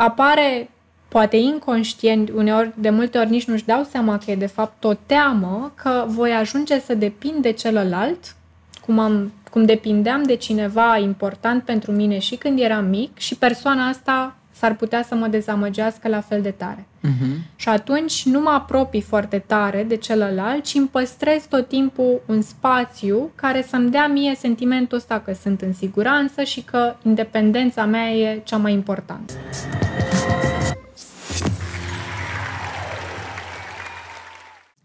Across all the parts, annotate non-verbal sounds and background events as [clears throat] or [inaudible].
apare poate inconștient, uneori, de multe ori nici nu-și dau seama că e de fapt o teamă că voi ajunge să depind de celălalt, cum, am, cum depindeam de cineva important pentru mine și când eram mic și persoana asta s-ar putea să mă dezamăgească la fel de tare. Uh-huh. Și atunci nu mă apropii foarte tare de celălalt, ci îmi păstrez tot timpul un spațiu care să-mi dea mie sentimentul ăsta că sunt în siguranță și că independența mea e cea mai importantă.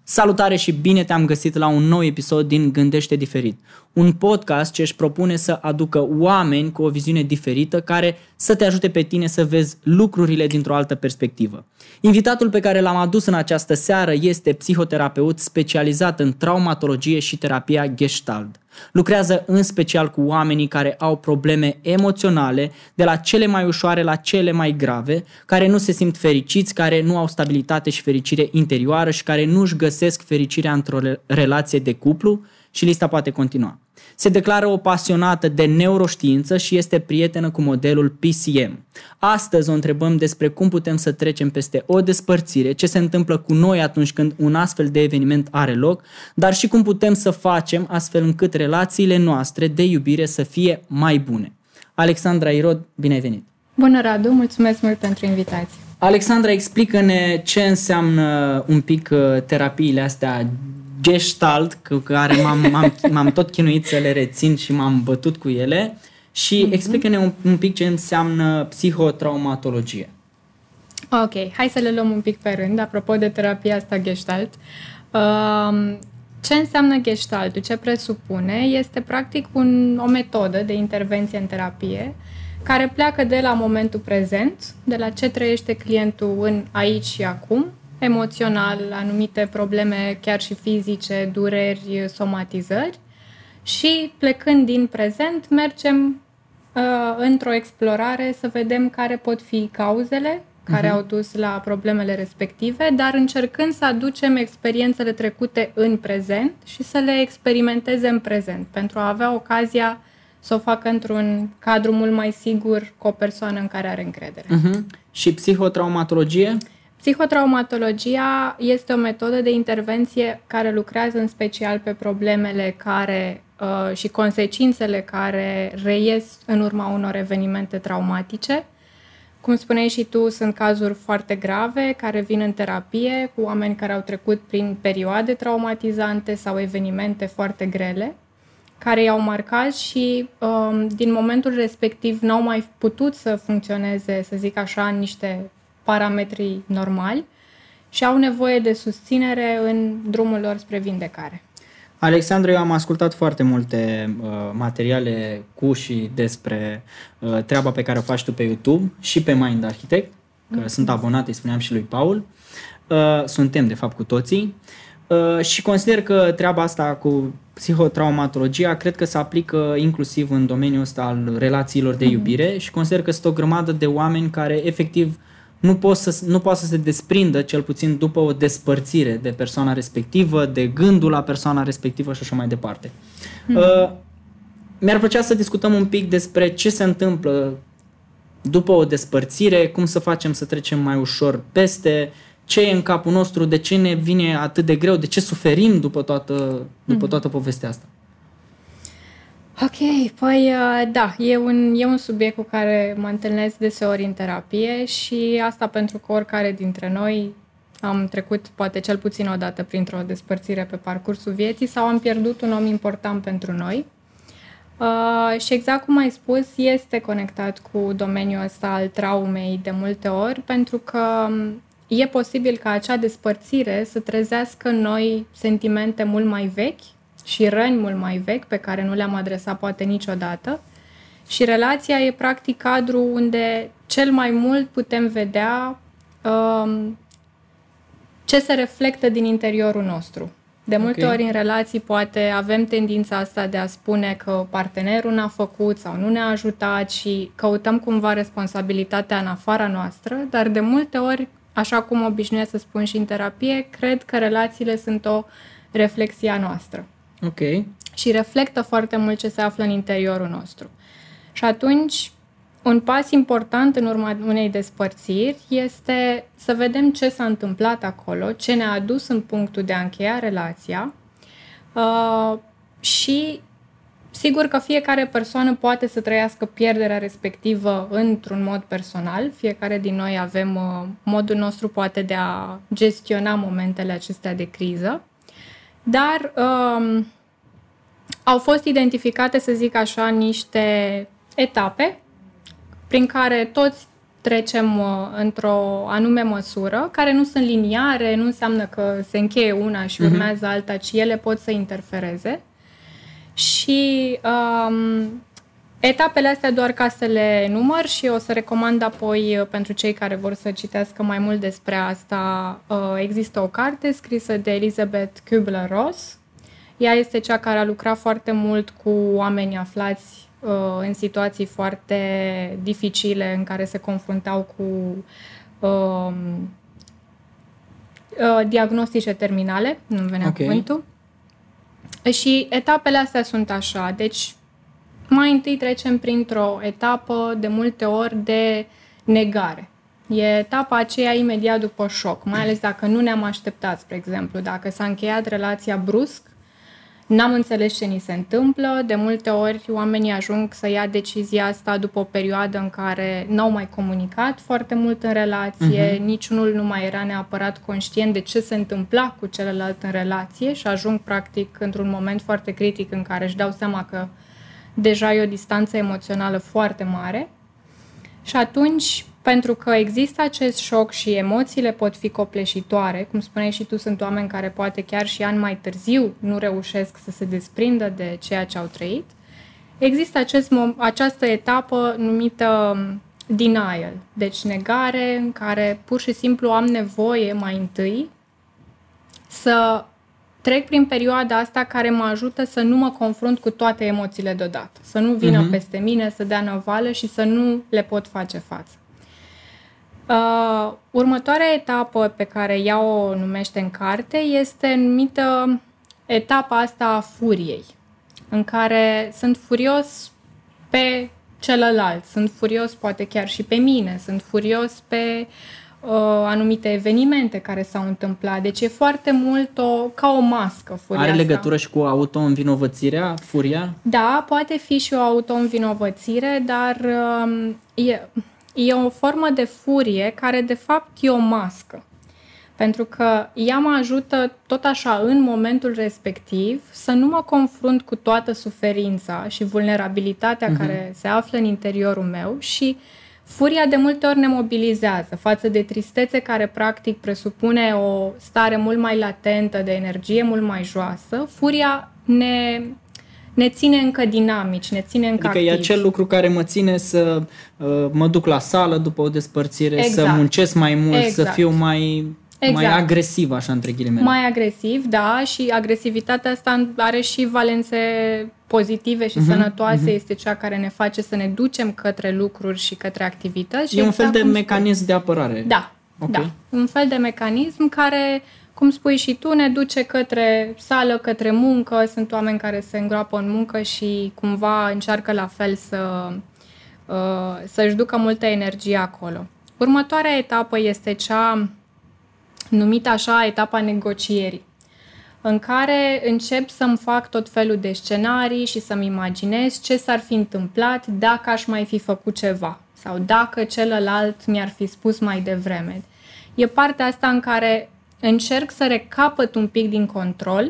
Salutare și bine te-am găsit la un nou episod din Gândește Diferit, un podcast ce își propune să aducă oameni cu o viziune diferită care să te ajute pe tine să vezi lucrurile dintr-o altă perspectivă. Invitatul pe care l-am adus în această seară este psihoterapeut specializat în traumatologie și terapia Gestalt. Lucrează în special cu oamenii care au probleme emoționale, de la cele mai ușoare la cele mai grave, care nu se simt fericiți, care nu au stabilitate și fericire interioară și care nu își găsesc fericirea într-o relație de cuplu și lista poate continua. Se declară o pasionată de neuroștiință și este prietenă cu modelul PCM. Astăzi o întrebăm despre cum putem să trecem peste o despărțire, ce se întâmplă cu noi atunci când un astfel de eveniment are loc, dar și cum putem să facem astfel încât relațiile noastre de iubire să fie mai bune. Alexandra Irod, bine ai venit! Bună, Radu! Mulțumesc mult pentru invitație! Alexandra, explică-ne ce înseamnă un pic uh, terapiile astea gestalt cu care m-am, m-am, m-am tot chinuit să le rețin și m-am bătut cu ele și mm-hmm. explică-ne un, un pic ce înseamnă psihotraumatologie. Ok, hai să le luăm un pic pe rând, apropo de terapia asta gestalt. Um, ce înseamnă gestaltul? Ce presupune? Este practic un, o metodă de intervenție în terapie care pleacă de la momentul prezent, de la ce trăiește clientul în aici și acum, emoțional, anumite probleme chiar și fizice, dureri, somatizări și plecând din prezent mergem uh, într-o explorare să vedem care pot fi cauzele care uh-huh. au dus la problemele respective, dar încercând să aducem experiențele trecute în prezent și să le experimenteze în prezent, pentru a avea ocazia să o facă într-un cadru mult mai sigur cu o persoană în care are încredere. Uh-huh. Și psihotraumatologie? Psihotraumatologia este o metodă de intervenție care lucrează în special pe problemele care uh, și consecințele care reies în urma unor evenimente traumatice. Cum spuneai și tu, sunt cazuri foarte grave care vin în terapie cu oameni care au trecut prin perioade traumatizante sau evenimente foarte grele care i-au marcat și um, din momentul respectiv n-au mai putut să funcționeze, să zic așa, în niște parametrii normali și au nevoie de susținere în drumul lor spre vindecare. Alexandru, eu am ascultat foarte multe uh, materiale cu și despre uh, treaba pe care o faci tu pe YouTube și pe Mind Architect, că mm-hmm. sunt abonat, îi spuneam și lui Paul. Uh, suntem, de fapt, cu toții. Uh, și consider că treaba asta cu psihotraumatologia cred că se aplică inclusiv în domeniul ăsta al relațiilor de mhm. iubire mm-hmm. și consider că sunt o grămadă de oameni care efectiv uh, nu, pot să, nu poate să se desprindă, cel puțin după o despărțire de persoana respectivă, de gândul la persoana respectivă și așa mai departe. Hmm. Uh, mi-ar plăcea să discutăm un pic despre ce se întâmplă după o despărțire, cum să facem să trecem mai ușor peste, ce e în capul nostru, de ce ne vine atât de greu, de ce suferim după toată, după hmm. toată povestea asta. Ok, păi uh, da, e un, e un subiect cu care mă întâlnesc deseori în terapie și asta pentru că oricare dintre noi am trecut poate cel puțin o dată printr-o despărțire pe parcursul vieții sau am pierdut un om important pentru noi. Uh, și exact cum ai spus, este conectat cu domeniul ăsta al traumei de multe ori, pentru că um, e posibil ca acea despărțire să trezească în noi sentimente mult mai vechi și răni mult mai vechi pe care nu le-am adresat poate niciodată. Și relația e practic cadru unde cel mai mult putem vedea um, ce se reflectă din interiorul nostru. De multe okay. ori în relații poate avem tendința asta de a spune că partenerul n-a făcut sau nu ne-a ajutat și căutăm cumva responsabilitatea în afara noastră, dar de multe ori, așa cum obișnuiesc să spun și în terapie, cred că relațiile sunt o reflexie a noastră. Ok. Și reflectă foarte mult ce se află în interiorul nostru. Și atunci, un pas important în urma unei despărțiri este să vedem ce s-a întâmplat acolo, ce ne-a adus în punctul de a încheia relația uh, și sigur că fiecare persoană poate să trăiască pierderea respectivă într-un mod personal, fiecare din noi avem uh, modul nostru poate de a gestiona momentele acestea de criză, dar uh, au fost identificate, să zic așa, niște etape prin care toți trecem uh, într-o anume măsură, care nu sunt liniare, nu înseamnă că se încheie una și mhm. urmează alta, ci ele pot să interfereze. Și um, etapele astea doar ca să le număr și o să recomand apoi uh, pentru cei care vor să citească mai mult despre asta, uh, există o carte scrisă de Elizabeth Kubler-Ross. Ea este cea care a lucrat foarte mult cu oameni aflați Uh, în situații foarte dificile în care se confruntau cu uh, uh, diagnostice terminale, nu venea okay. cuvântul. Și etapele astea sunt așa, deci mai întâi trecem printr-o etapă de multe ori de negare. E etapa aceea imediat după șoc, mai ales dacă nu ne-am așteptat, spre exemplu, dacă s-a încheiat relația brusc, N-am înțeles ce ni se întâmplă. De multe ori oamenii ajung să ia decizia asta după o perioadă în care n-au mai comunicat foarte mult în relație, uh-huh. niciunul nu mai era neapărat conștient de ce se întâmpla cu celălalt în relație și ajung practic într-un moment foarte critic în care își dau seama că deja e o distanță emoțională foarte mare. Și atunci pentru că există acest șoc și emoțiile pot fi copleșitoare, cum spuneai și tu, sunt oameni care poate chiar și ani mai târziu nu reușesc să se desprindă de ceea ce au trăit. Există acest, această etapă numită denial, deci negare în care pur și simplu am nevoie mai întâi să trec prin perioada asta care mă ajută să nu mă confrunt cu toate emoțiile deodată, să nu vină uh-huh. peste mine, să dea năvală și să nu le pot face față. Uh, următoarea etapă pe ea ea o numește în carte este numită etapa asta a furiei, în care sunt furios pe celălalt, sunt furios poate chiar și pe mine, sunt furios pe uh, anumite evenimente care s-au întâmplat. Deci e foarte mult o, ca o mască furia Are legătură și cu auto-învinovățirea, furia? Da, poate fi și o auto-învinovățire, dar uh, e e o formă de furie care de fapt e o mască. Pentru că ea mă ajută tot așa în momentul respectiv să nu mă confrunt cu toată suferința și vulnerabilitatea uh-huh. care se află în interiorul meu și furia de multe ori ne mobilizează față de tristețe care practic presupune o stare mult mai latentă de energie mult mai joasă. Furia ne ne ține încă dinamici, ne ține încă Adică activi. e acel lucru care mă ține să uh, mă duc la sală după o despărțire, exact. să muncesc mai mult, exact. să fiu mai Exact. Mai agresiv, așa, între ghilimele. Mai agresiv, da, și agresivitatea asta are și valențe pozitive și uh-huh, uh-huh. este cea care ne face să ne ducem către lucruri și către activități. E un fel exact de mecanism spui. de apărare. Da, okay. da. Un fel de mecanism care cum spui și tu, ne duce către sală, către muncă. Sunt oameni care se îngroapă în muncă și cumva încearcă la fel să, uh, să-și ducă multă energie acolo. Următoarea etapă este cea numită așa etapa negocierii, în care încep să-mi fac tot felul de scenarii și să-mi imaginez ce s-ar fi întâmplat dacă aș mai fi făcut ceva sau dacă celălalt mi-ar fi spus mai devreme. E partea asta în care încerc să recapăt un pic din control,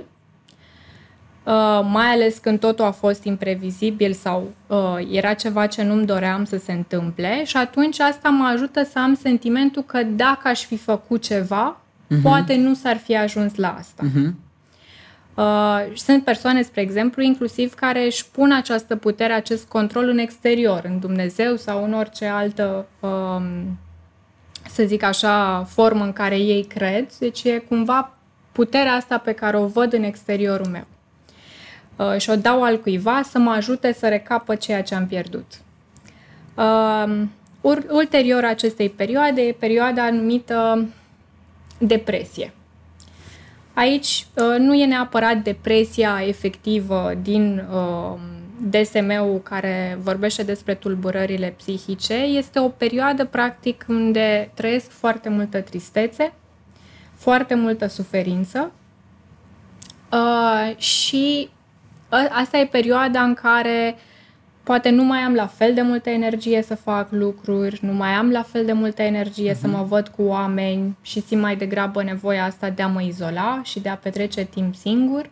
uh, mai ales când totul a fost imprevizibil sau uh, era ceva ce nu-mi doream să se întâmple și atunci asta mă ajută să am sentimentul că dacă aș fi făcut ceva, uh-huh. poate nu s-ar fi ajuns la asta. Uh-huh. Uh, sunt persoane, spre exemplu, inclusiv care își pun această putere, acest control în exterior, în Dumnezeu sau în orice altă uh, să zic așa, formă în care ei cred, deci e cumva puterea asta pe care o văd în exteriorul meu. Uh, și o dau al cuiva să mă ajute să recapă ceea ce am pierdut. Uh, ulterior acestei perioade e perioada numită depresie. Aici uh, nu e neapărat depresia efectivă din uh, DSM-ul care vorbește despre tulburările psihice, este o perioadă practic unde trăiesc foarte multă tristețe, foarte multă suferință uh, și uh, asta e perioada în care poate nu mai am la fel de multă energie să fac lucruri, nu mai am la fel de multă energie uh-huh. să mă văd cu oameni și simt mai degrabă nevoia asta de a mă izola și de a petrece timp singur.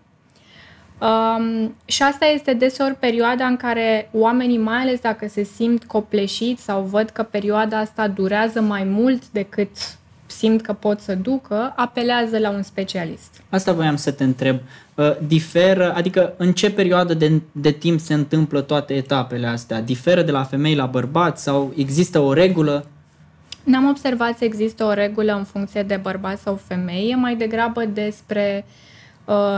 Um, și asta este deseori perioada în care oamenii, mai ales dacă se simt copleșiți sau văd că perioada asta durează mai mult decât simt că pot să ducă, apelează la un specialist. Asta voiam să te întreb. Uh, diferă, adică în ce perioadă de, de timp se întâmplă toate etapele astea? Diferă de la femei la bărbați sau există o regulă? N-am observat să există o regulă în funcție de bărbat sau femeie, mai degrabă despre uh,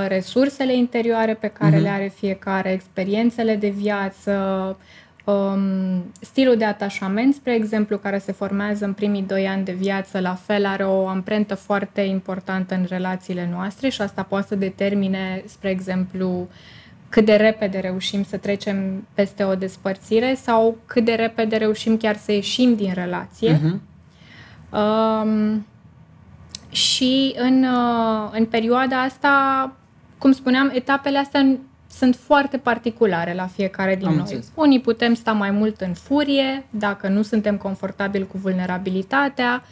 resursele interioare pe care uh-huh. le are fiecare, experiențele de viață, Um, stilul de atașament, spre exemplu, care se formează în primii doi ani de viață, la fel are o amprentă foarte importantă în relațiile noastre și asta poate să determine, spre exemplu, cât de repede reușim să trecem peste o despărțire sau cât de repede reușim chiar să ieșim din relație. Uh-huh. Um, și în, uh, în perioada asta, cum spuneam, etapele astea sunt foarte particulare la fiecare din Am noi. Înțeles. Unii putem sta mai mult în furie, dacă nu suntem confortabili cu vulnerabilitatea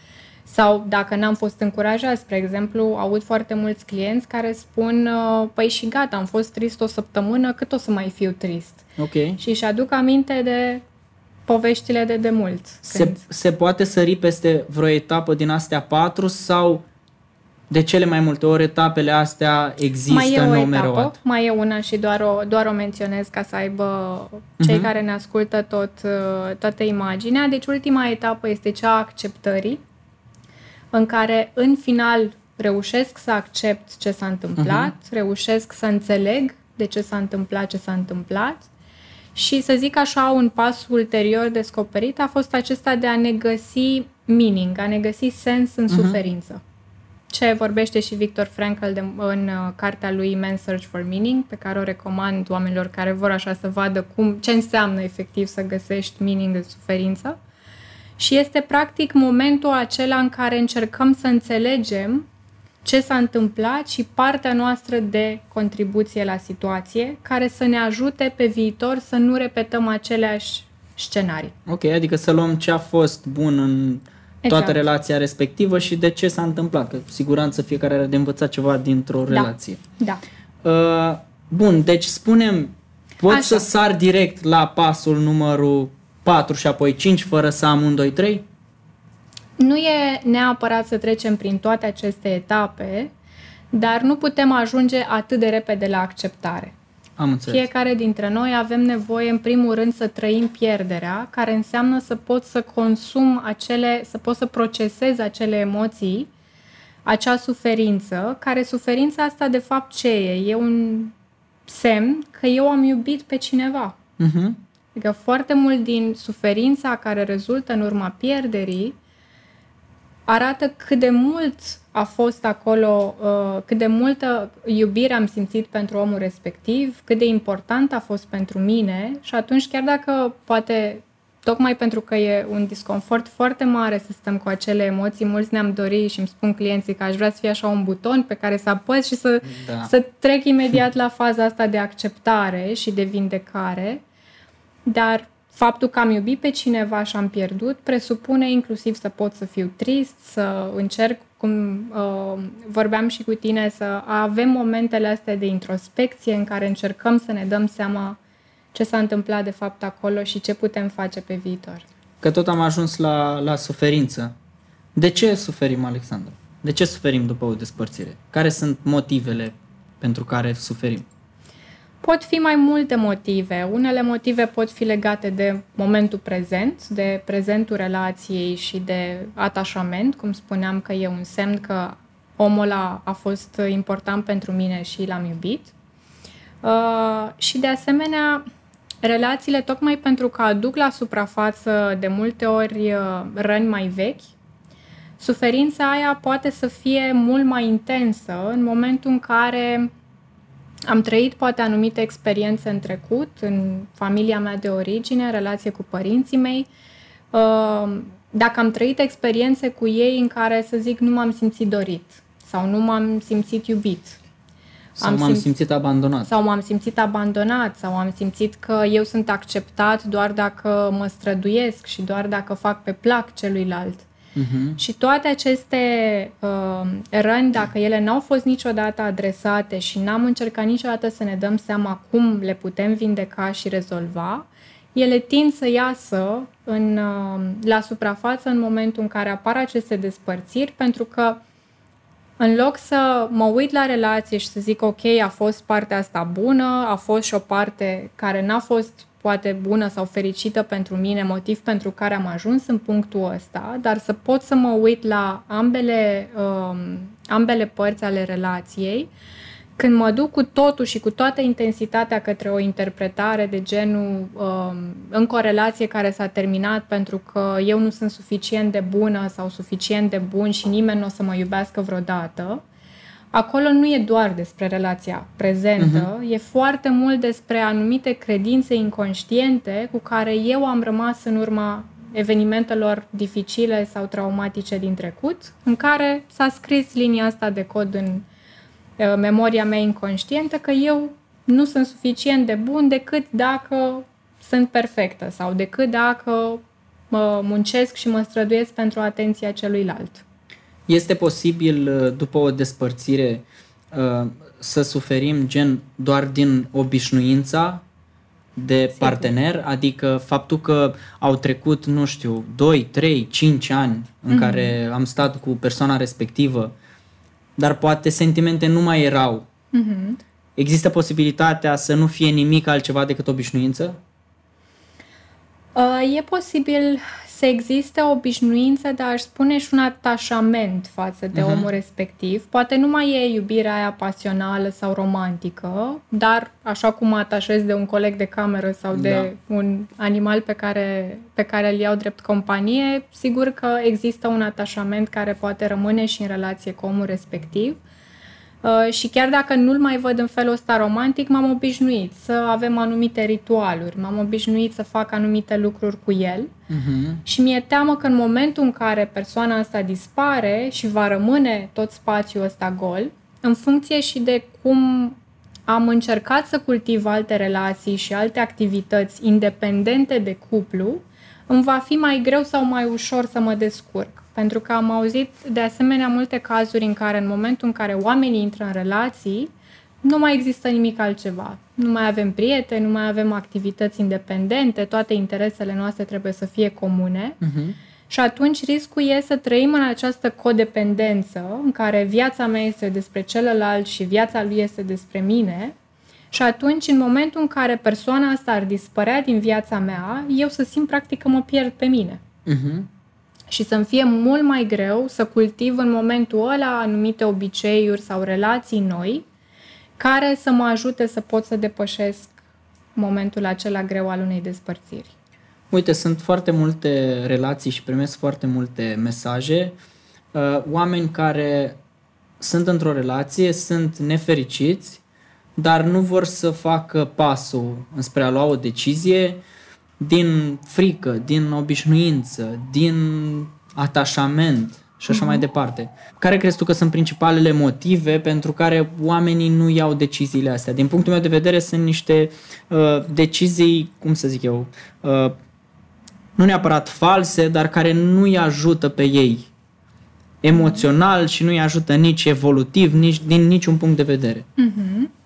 sau dacă n-am fost încurajați. Spre exemplu, aud foarte mulți clienți care spun uh, păi și gata, am fost trist o săptămână, cât o să mai fiu trist? Ok. Și își aduc aminte de poveștile de demult. Se, se poate sări peste vreo etapă din astea patru sau de cele mai multe ori etapele astea există mai e o etapă, mereu Mai e una și doar o, doar o menționez ca să aibă cei uh-huh. care ne ascultă tot, uh, toată imaginea. Deci ultima etapă este cea a acceptării, în care în final reușesc să accept ce s-a întâmplat, uh-huh. reușesc să înțeleg de ce s-a întâmplat ce s-a întâmplat și să zic așa, un pas ulterior descoperit a fost acesta de a ne găsi meaning, a ne găsi sens în uh-huh. suferință ce vorbește și Victor Frankl de, în uh, cartea lui Man's Search for Meaning, pe care o recomand oamenilor care vor așa să vadă cum, ce înseamnă efectiv să găsești meaning în suferință. Și este practic momentul acela în care încercăm să înțelegem ce s-a întâmplat și partea noastră de contribuție la situație, care să ne ajute pe viitor să nu repetăm aceleași scenarii. Ok, adică să luăm ce a fost bun în exact. toată relația respectivă și de ce s-a întâmplat. Că cu siguranță fiecare are de învățat ceva dintr-o da. relație. Da. Uh, bun, deci spunem, pot Așa. să sar direct la pasul numărul 4 și apoi 5 fără să am 1, 2, 3? Nu e neapărat să trecem prin toate aceste etape, dar nu putem ajunge atât de repede la acceptare. Am înțeles. Fiecare dintre noi avem nevoie, în primul rând, să trăim pierderea, care înseamnă să pot să consum acele, să pot să procesez acele emoții, acea suferință, care suferința asta, de fapt, ce e? E un semn că eu am iubit pe cineva. Uh-huh. Adică foarte mult din suferința care rezultă în urma pierderii arată cât de mult a fost acolo, uh, cât de multă iubire am simțit pentru omul respectiv, cât de important a fost pentru mine și atunci chiar dacă poate tocmai pentru că e un disconfort foarte mare să stăm cu acele emoții, mulți ne-am dorit și îmi spun clienții că aș vrea să fie așa un buton pe care să apăs și să, da. să trec imediat la faza asta de acceptare și de vindecare, dar faptul că am iubit pe cineva și am pierdut presupune inclusiv să pot să fiu trist, să încerc, cum uh, vorbeam și cu tine, să avem momentele astea de introspecție în care încercăm să ne dăm seama ce s-a întâmplat de fapt acolo și ce putem face pe viitor. Că tot am ajuns la, la suferință. De ce suferim, Alexandru? De ce suferim după o despărțire? Care sunt motivele pentru care suferim? Pot fi mai multe motive. Unele motive pot fi legate de momentul prezent, de prezentul relației și de atașament, cum spuneam că e un semn că omul ăla a fost important pentru mine și l-am iubit. Uh, și de asemenea, relațiile, tocmai pentru că aduc la suprafață de multe ori uh, răni mai vechi, suferința aia poate să fie mult mai intensă în momentul în care am trăit poate anumite experiențe în trecut, în familia mea de origine, în relație cu părinții mei. Uh, dacă am trăit experiențe cu ei în care, să zic, nu m-am simțit dorit sau nu m-am simțit iubit. Sau am m-am simțit, simțit abandonat. Sau m-am simțit abandonat sau am simțit că eu sunt acceptat doar dacă mă străduiesc și doar dacă fac pe plac celuilalt. Uh-huh. Și toate aceste uh, răni, dacă ele n-au fost niciodată adresate și n-am încercat niciodată să ne dăm seama cum le putem vindeca și rezolva, ele tind să iasă în, uh, la suprafață în momentul în care apar aceste despărțiri, pentru că în loc să mă uit la relație și să zic ok, a fost partea asta bună, a fost și o parte care n-a fost poate bună sau fericită pentru mine, motiv pentru care am ajuns în punctul ăsta, dar să pot să mă uit la ambele, um, ambele părți ale relației, când mă duc cu totul și cu toată intensitatea către o interpretare de genul um, în corelație care s-a terminat pentru că eu nu sunt suficient de bună sau suficient de bun și nimeni nu o să mă iubească vreodată, acolo nu e doar despre relația prezentă, uh-huh. e foarte mult despre anumite credințe inconștiente cu care eu am rămas în urma evenimentelor dificile sau traumatice din trecut, în care s-a scris linia asta de cod în uh, memoria mea inconștientă că eu nu sunt suficient de bun decât dacă sunt perfectă sau decât dacă mă muncesc și mă străduiesc pentru atenția celuilalt. Este posibil, uh, după o despărțire, uh, să suferim gen doar din obișnuința de Sigur. partener, adică faptul că au trecut, nu știu, 2, 3, 5 ani în mm-hmm. care am stat cu persoana respectivă, dar poate sentimente nu mai erau. Mm-hmm. Există posibilitatea să nu fie nimic altceva decât obișnuință? Uh, e posibil să existe o obișnuință, dar aș spune și un atașament față de uh-huh. omul respectiv. Poate nu mai e iubirea aia pasională sau romantică, dar așa cum mă atașez de un coleg de cameră sau de da. un animal pe care, pe care îl iau drept companie, sigur că există un atașament care poate rămâne și în relație cu omul respectiv. Uh, și chiar dacă nu-l mai văd în felul ăsta romantic, m-am obișnuit să avem anumite ritualuri, m-am obișnuit să fac anumite lucruri cu el uh-huh. și mi-e teamă că în momentul în care persoana asta dispare și va rămâne tot spațiul ăsta gol, în funcție și de cum am încercat să cultiv alte relații și alte activități independente de cuplu, îmi va fi mai greu sau mai ușor să mă descurc. Pentru că am auzit de asemenea multe cazuri în care în momentul în care oamenii intră în relații, nu mai există nimic altceva. Nu mai avem prieteni, nu mai avem activități independente, toate interesele noastre trebuie să fie comune. Uh-huh. Și atunci riscul e să trăim în această codependență în care viața mea este despre celălalt și viața lui este despre mine. Și atunci, în momentul în care persoana asta ar dispărea din viața mea, eu să simt practic că mă pierd pe mine. Uh-huh și să-mi fie mult mai greu să cultiv în momentul ăla anumite obiceiuri sau relații noi care să mă ajute să pot să depășesc momentul acela greu al unei despărțiri. Uite, sunt foarte multe relații și primesc foarte multe mesaje. Uh, oameni care sunt într-o relație, sunt nefericiți, dar nu vor să facă pasul înspre a lua o decizie din frică, din obișnuință, din atașament și așa mm-hmm. mai departe. Care crezi tu că sunt principalele motive pentru care oamenii nu iau deciziile astea? Din punctul meu de vedere sunt niște uh, decizii, cum să zic eu, uh, nu neapărat false, dar care nu îi ajută pe ei emoțional și nu îi ajută nici evolutiv, nici din niciun punct de vedere. Mm-hmm.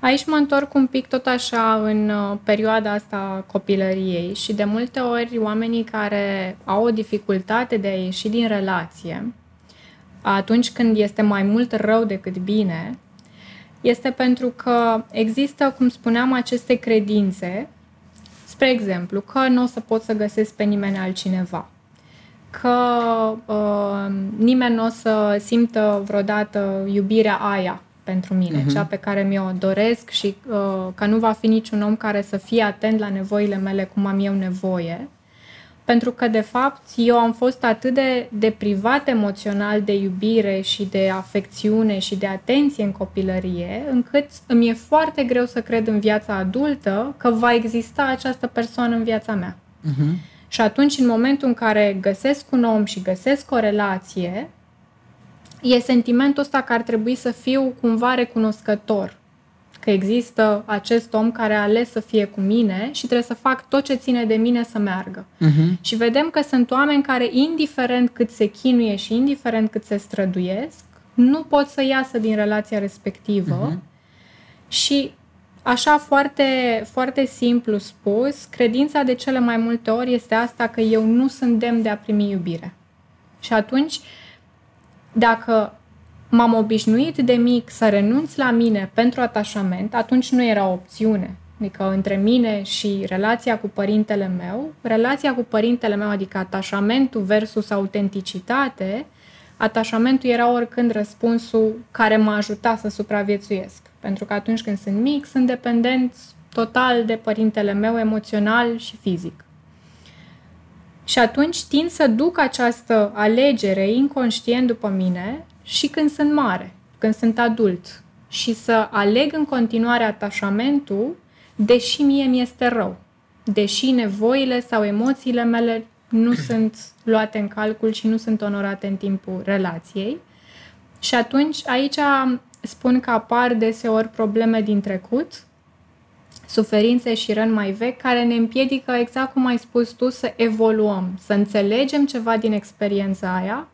Aici mă întorc un pic tot așa în uh, perioada asta copilăriei și de multe ori oamenii care au o dificultate de a ieși din relație, atunci când este mai mult rău decât bine, este pentru că există, cum spuneam, aceste credințe, spre exemplu, că nu o să pot să găsesc pe nimeni altcineva, că uh, nimeni nu o să simtă vreodată iubirea aia pentru mine, uh-huh. cea pe care mi-o doresc și uh, că nu va fi niciun om care să fie atent la nevoile mele cum am eu nevoie. Pentru că, de fapt, eu am fost atât de, de privat emoțional de iubire și de afecțiune și de atenție în copilărie, încât îmi e foarte greu să cred în viața adultă că va exista această persoană în viața mea. Uh-huh. Și atunci, în momentul în care găsesc un om și găsesc o relație, e sentimentul ăsta că ar trebui să fiu cumva recunoscător că există acest om care a ales să fie cu mine și trebuie să fac tot ce ține de mine să meargă. Uh-huh. Și vedem că sunt oameni care, indiferent cât se chinuie și indiferent cât se străduiesc, nu pot să iasă din relația respectivă uh-huh. și Așa foarte, foarte simplu spus, credința de cele mai multe ori este asta că eu nu sunt demn de a primi iubire. Și atunci, dacă m-am obișnuit de mic să renunț la mine pentru atașament, atunci nu era o opțiune. Adică între mine și relația cu părintele meu, relația cu părintele meu, adică atașamentul versus autenticitate, atașamentul era oricând răspunsul care m-a ajutat să supraviețuiesc. Pentru că atunci când sunt mic, sunt dependent total de părintele meu emoțional și fizic. Și atunci tind să duc această alegere inconștient după mine și când sunt mare, când sunt adult. Și să aleg în continuare atașamentul, deși mie mi este rău, deși nevoile sau emoțiile mele nu [clears throat] sunt luate în calcul și nu sunt onorate în timpul relației. Și atunci aici spun că apar deseori probleme din trecut, suferințe și răni mai vechi care ne împiedică, exact cum ai spus tu, să evoluăm, să înțelegem ceva din experiența aia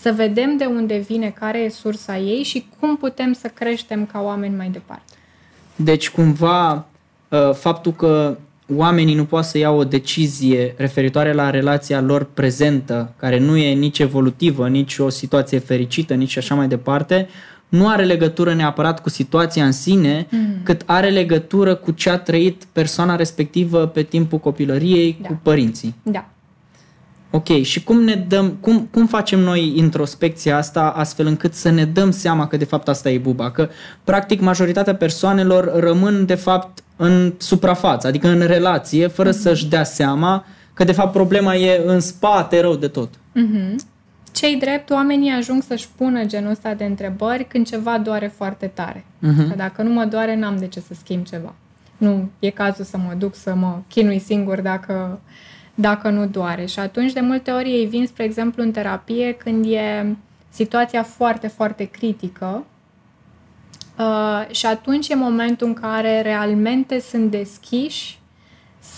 să vedem de unde vine, care e sursa ei și cum putem să creștem ca oameni mai departe. Deci, cumva, uh, faptul că oamenii nu pot să iau o decizie referitoare la relația lor prezentă, care nu e nici evolutivă, nici o situație fericită, nici așa mai departe, nu are legătură neapărat cu situația în sine, mm. cât are legătură cu ce a trăit persoana respectivă pe timpul copilăriei da. cu părinții. Da. Ok, și cum ne dăm, cum, cum facem noi introspecția asta astfel încât să ne dăm seama că de fapt asta e buba? Că practic majoritatea persoanelor rămân de fapt în suprafață, adică în relație, fără mm-hmm. să-și dea seama că de fapt problema e în spate rău de tot. Mm-hmm. Cei drept, oamenii ajung să-și pună genul ăsta de întrebări când ceva doare foarte tare. Mm-hmm. Că dacă nu mă doare, n-am de ce să schimb ceva. Nu e cazul să mă duc să mă chinui singur dacă dacă nu doare. Și atunci, de multe ori, ei vin, spre exemplu, în terapie când e situația foarte, foarte critică uh, și atunci e momentul în care realmente sunt deschiși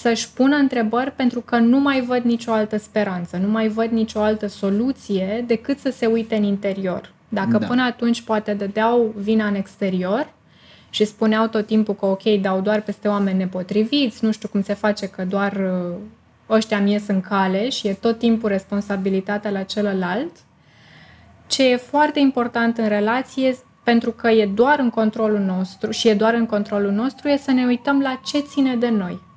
să-și pună întrebări pentru că nu mai văd nicio altă speranță, nu mai văd nicio altă soluție decât să se uite în interior. Dacă da. până atunci poate dădeau vina în exterior și spuneau tot timpul că ok, dau doar peste oameni nepotriviți, nu știu cum se face că doar uh, ăștia mie sunt cale și e tot timpul responsabilitatea la celălalt. Ce e foarte important în relație, pentru că e doar în controlul nostru și e doar în controlul nostru, e să ne uităm la ce ține de noi.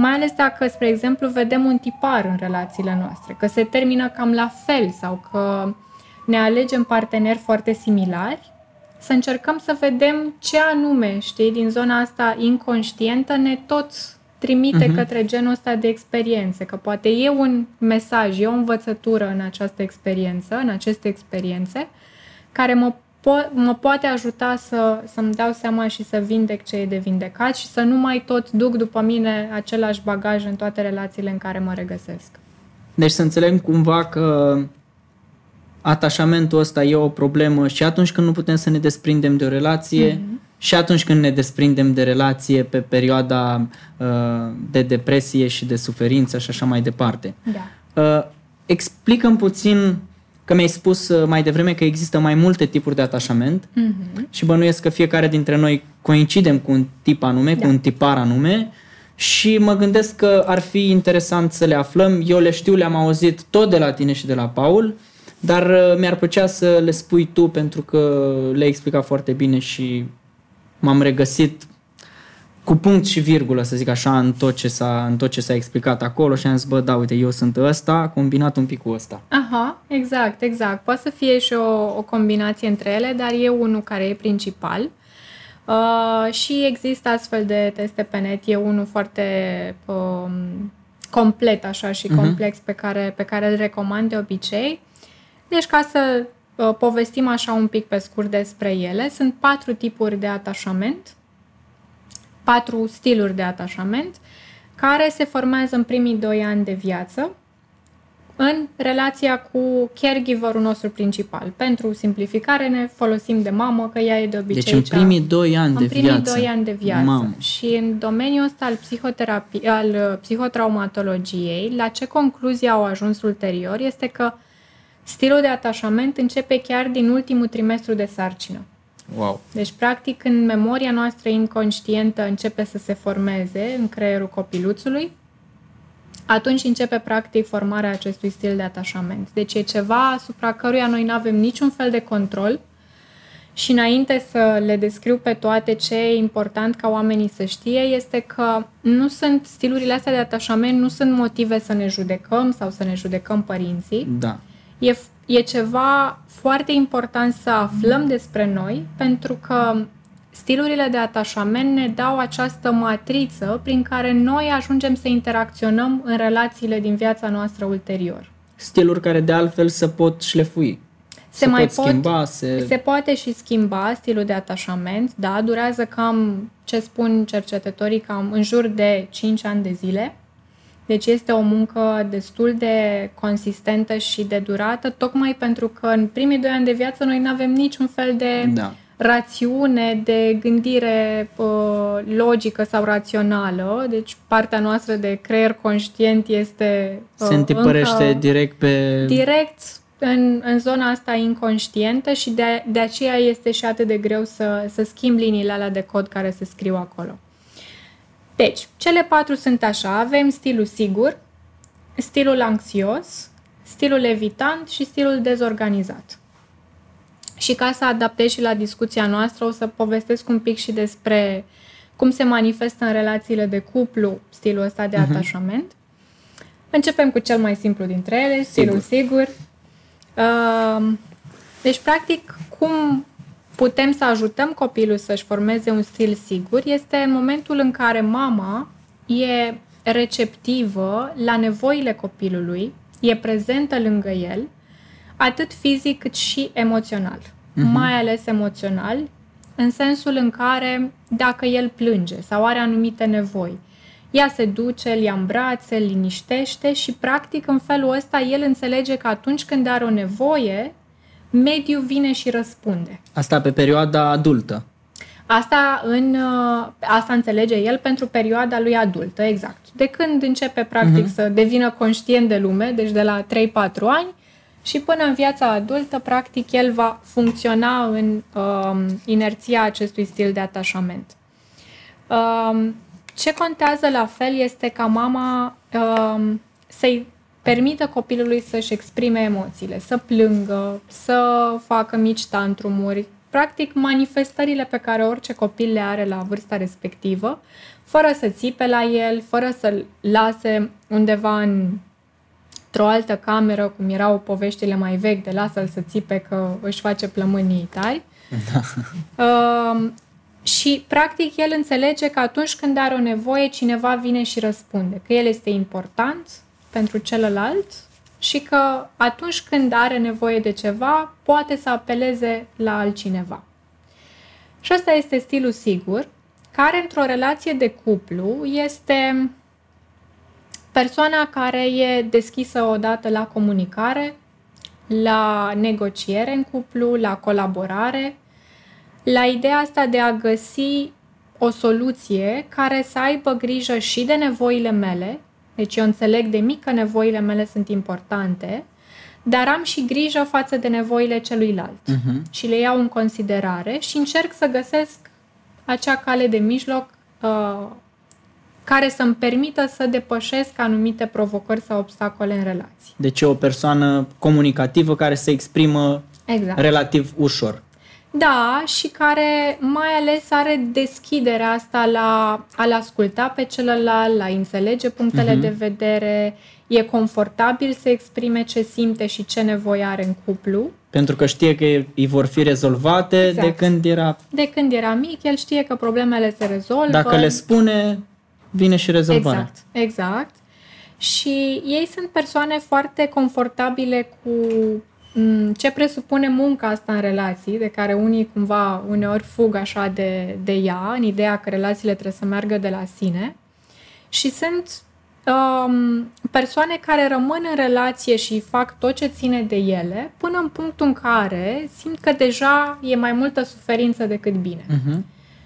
Mai ales dacă, spre exemplu, vedem un tipar în relațiile noastre, că se termină cam la fel sau că ne alegem parteneri foarte similari, să încercăm să vedem ce anume, știi, din zona asta inconștientă ne tot trimite uh-huh. către genul ăsta de experiențe, că poate e un mesaj, e o învățătură în această experiență, în aceste experiențe, care mă, po- mă poate ajuta să, să-mi dau seama și să vindec ce e de vindecat și să nu mai tot duc după mine același bagaj în toate relațiile în care mă regăsesc. Deci să înțeleg cumva că atașamentul ăsta e o problemă și atunci când nu putem să ne desprindem de o relație, uh-huh și atunci când ne desprindem de relație pe perioada uh, de depresie și de suferință și așa mai departe. Da. Uh, explicăm puțin că mi-ai spus uh, mai devreme că există mai multe tipuri de atașament uh-huh. și bănuiesc că fiecare dintre noi coincidem cu un tip anume, da. cu un tipar anume și mă gândesc că ar fi interesant să le aflăm. Eu le știu, le-am auzit tot de la tine și de la Paul, dar uh, mi-ar plăcea să le spui tu pentru că le-ai explicat foarte bine și m-am regăsit cu punct și virgulă, să zic așa, în tot ce s-a, în tot ce s-a explicat acolo și am zis, bă, da, uite, eu sunt ăsta, combinat un pic cu ăsta. Aha, exact, exact. Poate să fie și o, o combinație între ele, dar e unul care e principal. Uh, și există astfel de teste pe net. E unul foarte uh, complet așa și uh-huh. complex pe care, pe care îl recomand de obicei. Deci ca să uh, povestim așa un pic pe scurt despre ele, sunt patru tipuri de atașament, patru stiluri de atașament, care se formează în primii doi ani de viață, în relația cu caregiverul nostru principal. Pentru simplificare ne folosim de mamă, că ea e de obicei Deci în primii doi ani în de primii viață. doi ani de viață. Mamă. Și în domeniul ăsta al, psihoterapie, al uh, psihotraumatologiei, la ce concluzie au ajuns ulterior este că stilul de atașament începe chiar din ultimul trimestru de sarcină. Wow. Deci, practic, când memoria noastră inconștientă începe să se formeze în creierul copiluțului, atunci începe, practic, formarea acestui stil de atașament. Deci e ceva asupra căruia noi nu avem niciun fel de control și înainte să le descriu pe toate ce e important ca oamenii să știe este că nu sunt stilurile astea de atașament, nu sunt motive să ne judecăm sau să ne judecăm părinții. Da. E, e ceva foarte important să aflăm despre noi, pentru că stilurile de atașament ne dau această matriță prin care noi ajungem să interacționăm în relațiile din viața noastră ulterior. Stiluri care de altfel se pot șlefui. Se, mai pot, schimba, se... se poate și schimba stilul de atașament, da, durează cam, ce spun cercetătorii, cam în jur de 5 ani de zile. Deci este o muncă destul de consistentă și de durată, tocmai pentru că în primii doi ani de viață noi nu avem niciun fel de Da. rațiune, de gândire uh, logică sau rațională. Deci partea noastră de creier conștient este uh, Se întipărește încă direct pe... direct în, în zona asta inconștientă și de, de aceea este și atât de greu să, să schimb liniile alea de cod care se scriu acolo. Deci, cele patru sunt așa. Avem stilul sigur, stilul anxios, stilul evitant și stilul dezorganizat. Și ca să adaptez și la discuția noastră, o să povestesc un pic și despre cum se manifestă în relațiile de cuplu stilul ăsta de Mhm. atașament. Începem cu cel mai simplu dintre ele, stilul sigur. Uh, Deci, practic, cum putem să ajutăm copilul să-și formeze un stil sigur este în momentul în care mama e receptivă la nevoile copilului, e prezentă lângă el, atât fizic cât și emoțional. Mai ales emoțional, în sensul în care dacă el plânge sau are anumite nevoi, ea se duce, îl ia în brațe, îl liniștește și practic în felul ăsta el înțelege că atunci când are o nevoie, mediul vine și răspunde. Asta pe perioada adultă. Asta, în, uh, asta înțelege el pentru perioada lui adultă, exact. De când începe practic uh-huh. să devină conștient de lume, deci de la 3-4 ani, și până în viața adultă, practic, el va funcționa în um, inerția acestui stil de atașament. Um, ce contează la fel este ca mama um, să-i permită copilului să-și exprime emoțiile, să plângă, să facă mici tantrumuri, practic manifestările pe care orice copil le are la vârsta respectivă, fără să țipe la el, fără să-l lase undeva în într-o altă cameră, cum erau poveștile mai vechi de lasă-l să țipe că își face plămânii tari. Uh, și, practic, el înțelege că atunci când are o nevoie, cineva vine și răspunde. Că el este important pentru celălalt și că atunci când are nevoie de ceva, poate să apeleze la altcineva. Și ăsta este stilul sigur, care într-o relație de cuplu este persoana care e deschisă odată la comunicare, la negociere în cuplu, la colaborare, la ideea asta de a găsi o soluție care să aibă grijă și de nevoile mele, deci eu înțeleg de mic că nevoile mele sunt importante, dar am și grijă față de nevoile celuilalt Uh-huh. și le iau în considerare și încerc să găsesc acea cale de mijloc uh, care să-mi permită să depășesc anumite provocări sau obstacole în relații. Deci e o persoană comunicativă care se exprimă Exact. relativ ușor. Da, și care mai ales are deschiderea asta la a-l asculta pe celălalt, la a înțelege punctele Mhm. de vedere, e confortabil să exprime ce simte și ce nevoie are în cuplu. Pentru că știe că îi vor fi rezolvate Exact. de când era... De când era mic, el știe că problemele se rezolvă. Dacă le spune, vine și rezolvarea. Exact, exact. Și ei sunt persoane foarte confortabile cu mm, ce presupune munca asta în relații, de care unii cumva uneori fug așa de, de ea, în ideea că relațiile trebuie să meargă de la sine. Și sunt um, persoane care rămân în relație și fac tot ce ține de ele, până în punctul în care simt că deja e mai multă suferință decât bine. Uh-huh.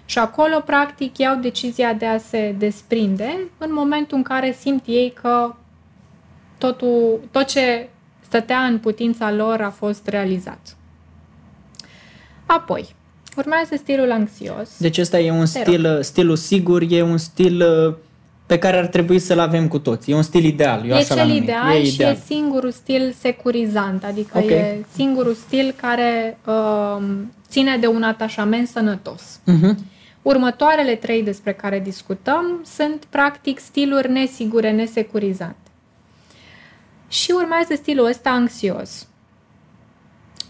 Și acolo, practic, iau decizia de a se desprinde în momentul în care simt ei că totul, tot ce stătea în putința lor a fost realizat. Apoi, urmează stilul anxios. Deci ăsta e un stil, stilul sigur, e un stil uh, pe care ar trebui să-l avem cu toți. E un stil ideal, eu e așa cel l-am ideal numit. și e singurul stil securizant, adică Ok. e singurul stil care um, ține de un atașament sănătos. Uh-huh. Următoarele trei despre care discutăm sunt practic stiluri nesigure, nesecurizante. Și urmează stilul ăsta anxios,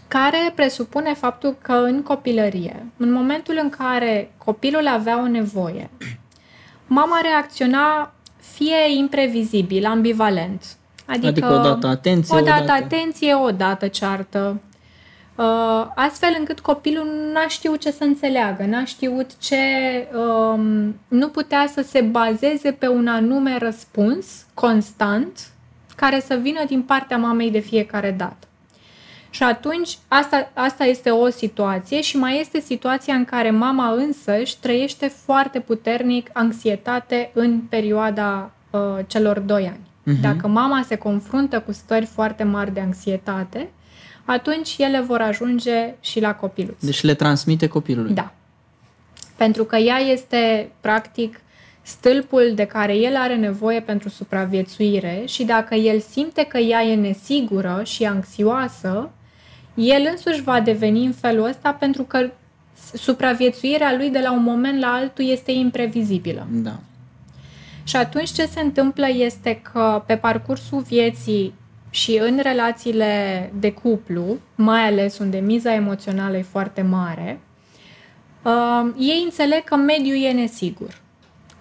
care presupune faptul că în copilărie, în momentul în care copilul avea o nevoie, mama reacționa fie imprevizibil, ambivalent. Adică, Adică odată atenție, o dată odată- atenție, o dată ceartă. Uh, astfel încât copilul n-a știut ce să înțeleagă, n-a știut ce... Um, nu putea să se bazeze pe un anume răspuns constant care să vină din partea mamei de fiecare dată. Și atunci, asta, asta este o situație și mai este situația în care mama însăși trăiește foarte puternic anxietate în perioada uh, celor doi ani. Mhm. Dacă mama se confruntă cu stări foarte mari de anxietate, atunci ele vor ajunge și la copilul. Deci le transmite copilului. Da. Pentru că ea este, practic, stâlpul de care el are nevoie pentru supraviețuire și dacă el simte că ea e nesigură și anxioasă, el însuși va deveni în felul ăsta pentru că supraviețuirea lui de la un moment la altul este imprevizibilă. Da. Și atunci ce se întâmplă este că pe parcursul vieții și în relațiile de cuplu, mai ales unde miza emoțională e foarte mare, uh, ei înțeleg că mediul e nesigur.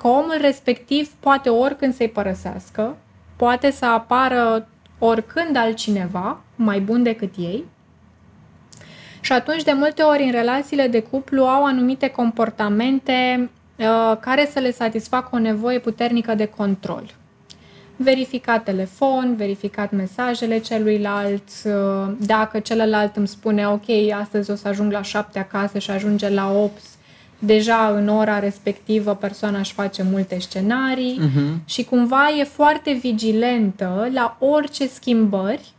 Că omul respectiv poate oricând să-i părăsească, poate să apară oricând altcineva mai bun decât ei. Și atunci, de multe ori, în relațiile de cuplu au anumite comportamente uh, care să le satisfacă o nevoie puternică de control. Verificat telefon, verificat mesajele celuilalt, uh, dacă celălalt îmi spune ok, astăzi o să ajung la 7 acasă și ajunge la 8, deja în ora respectivă persoana își face multe scenarii Mhm. și cumva e foarte vigilentă la orice schimbări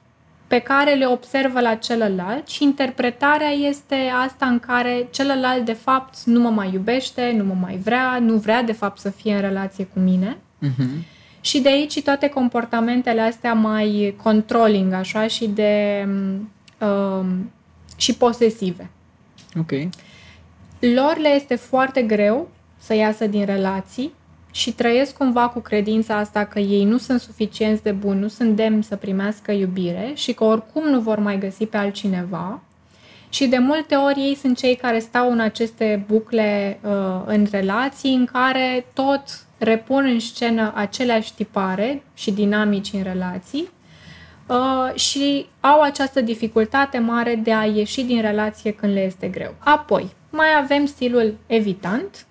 pe care le observă la celălalt și interpretarea este asta în care celălalt de fapt nu mă mai iubește, nu mă mai vrea, nu vrea de fapt să fie în relație cu mine. Mhm. Și de aici și toate comportamentele astea mai controlling așa și de um, și posesive. Ok. Lor le este foarte greu să iasă din relații și trăiesc cumva cu credința asta că ei nu sunt suficienți de buni, nu sunt demni să primească iubire și că oricum nu vor mai găsi pe altcineva. Și de multe ori ei sunt cei care stau în aceste bucle uh, în relații în care tot repun în scenă aceleași tipare și dinamici în relații uh, și au această dificultate mare de a ieși din relație când le este greu. Apoi, mai avem stilul evitant,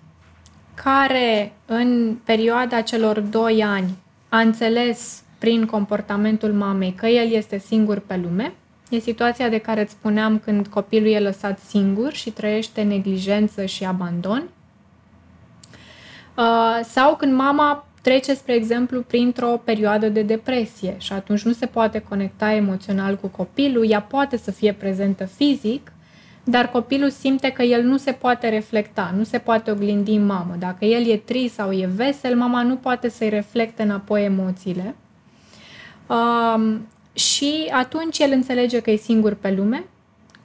care în perioada celor doi ani a înțeles prin comportamentul mamei că el este singur pe lume. E situația de care îți spuneam când copilul e lăsat singur și trăiește neglijență și abandon. Uh, sau când mama trece, spre exemplu, printr-o perioadă de depresie și atunci nu se poate conecta emoțional cu copilul, ea poate să fie prezentă fizic, dar copilul simte că el nu se poate reflecta, nu se poate oglindi în mamă. Dacă el e trist sau e vesel, mama nu poate să-i reflecte înapoi emoțiile. Um, și atunci el înțelege că e singur pe lume,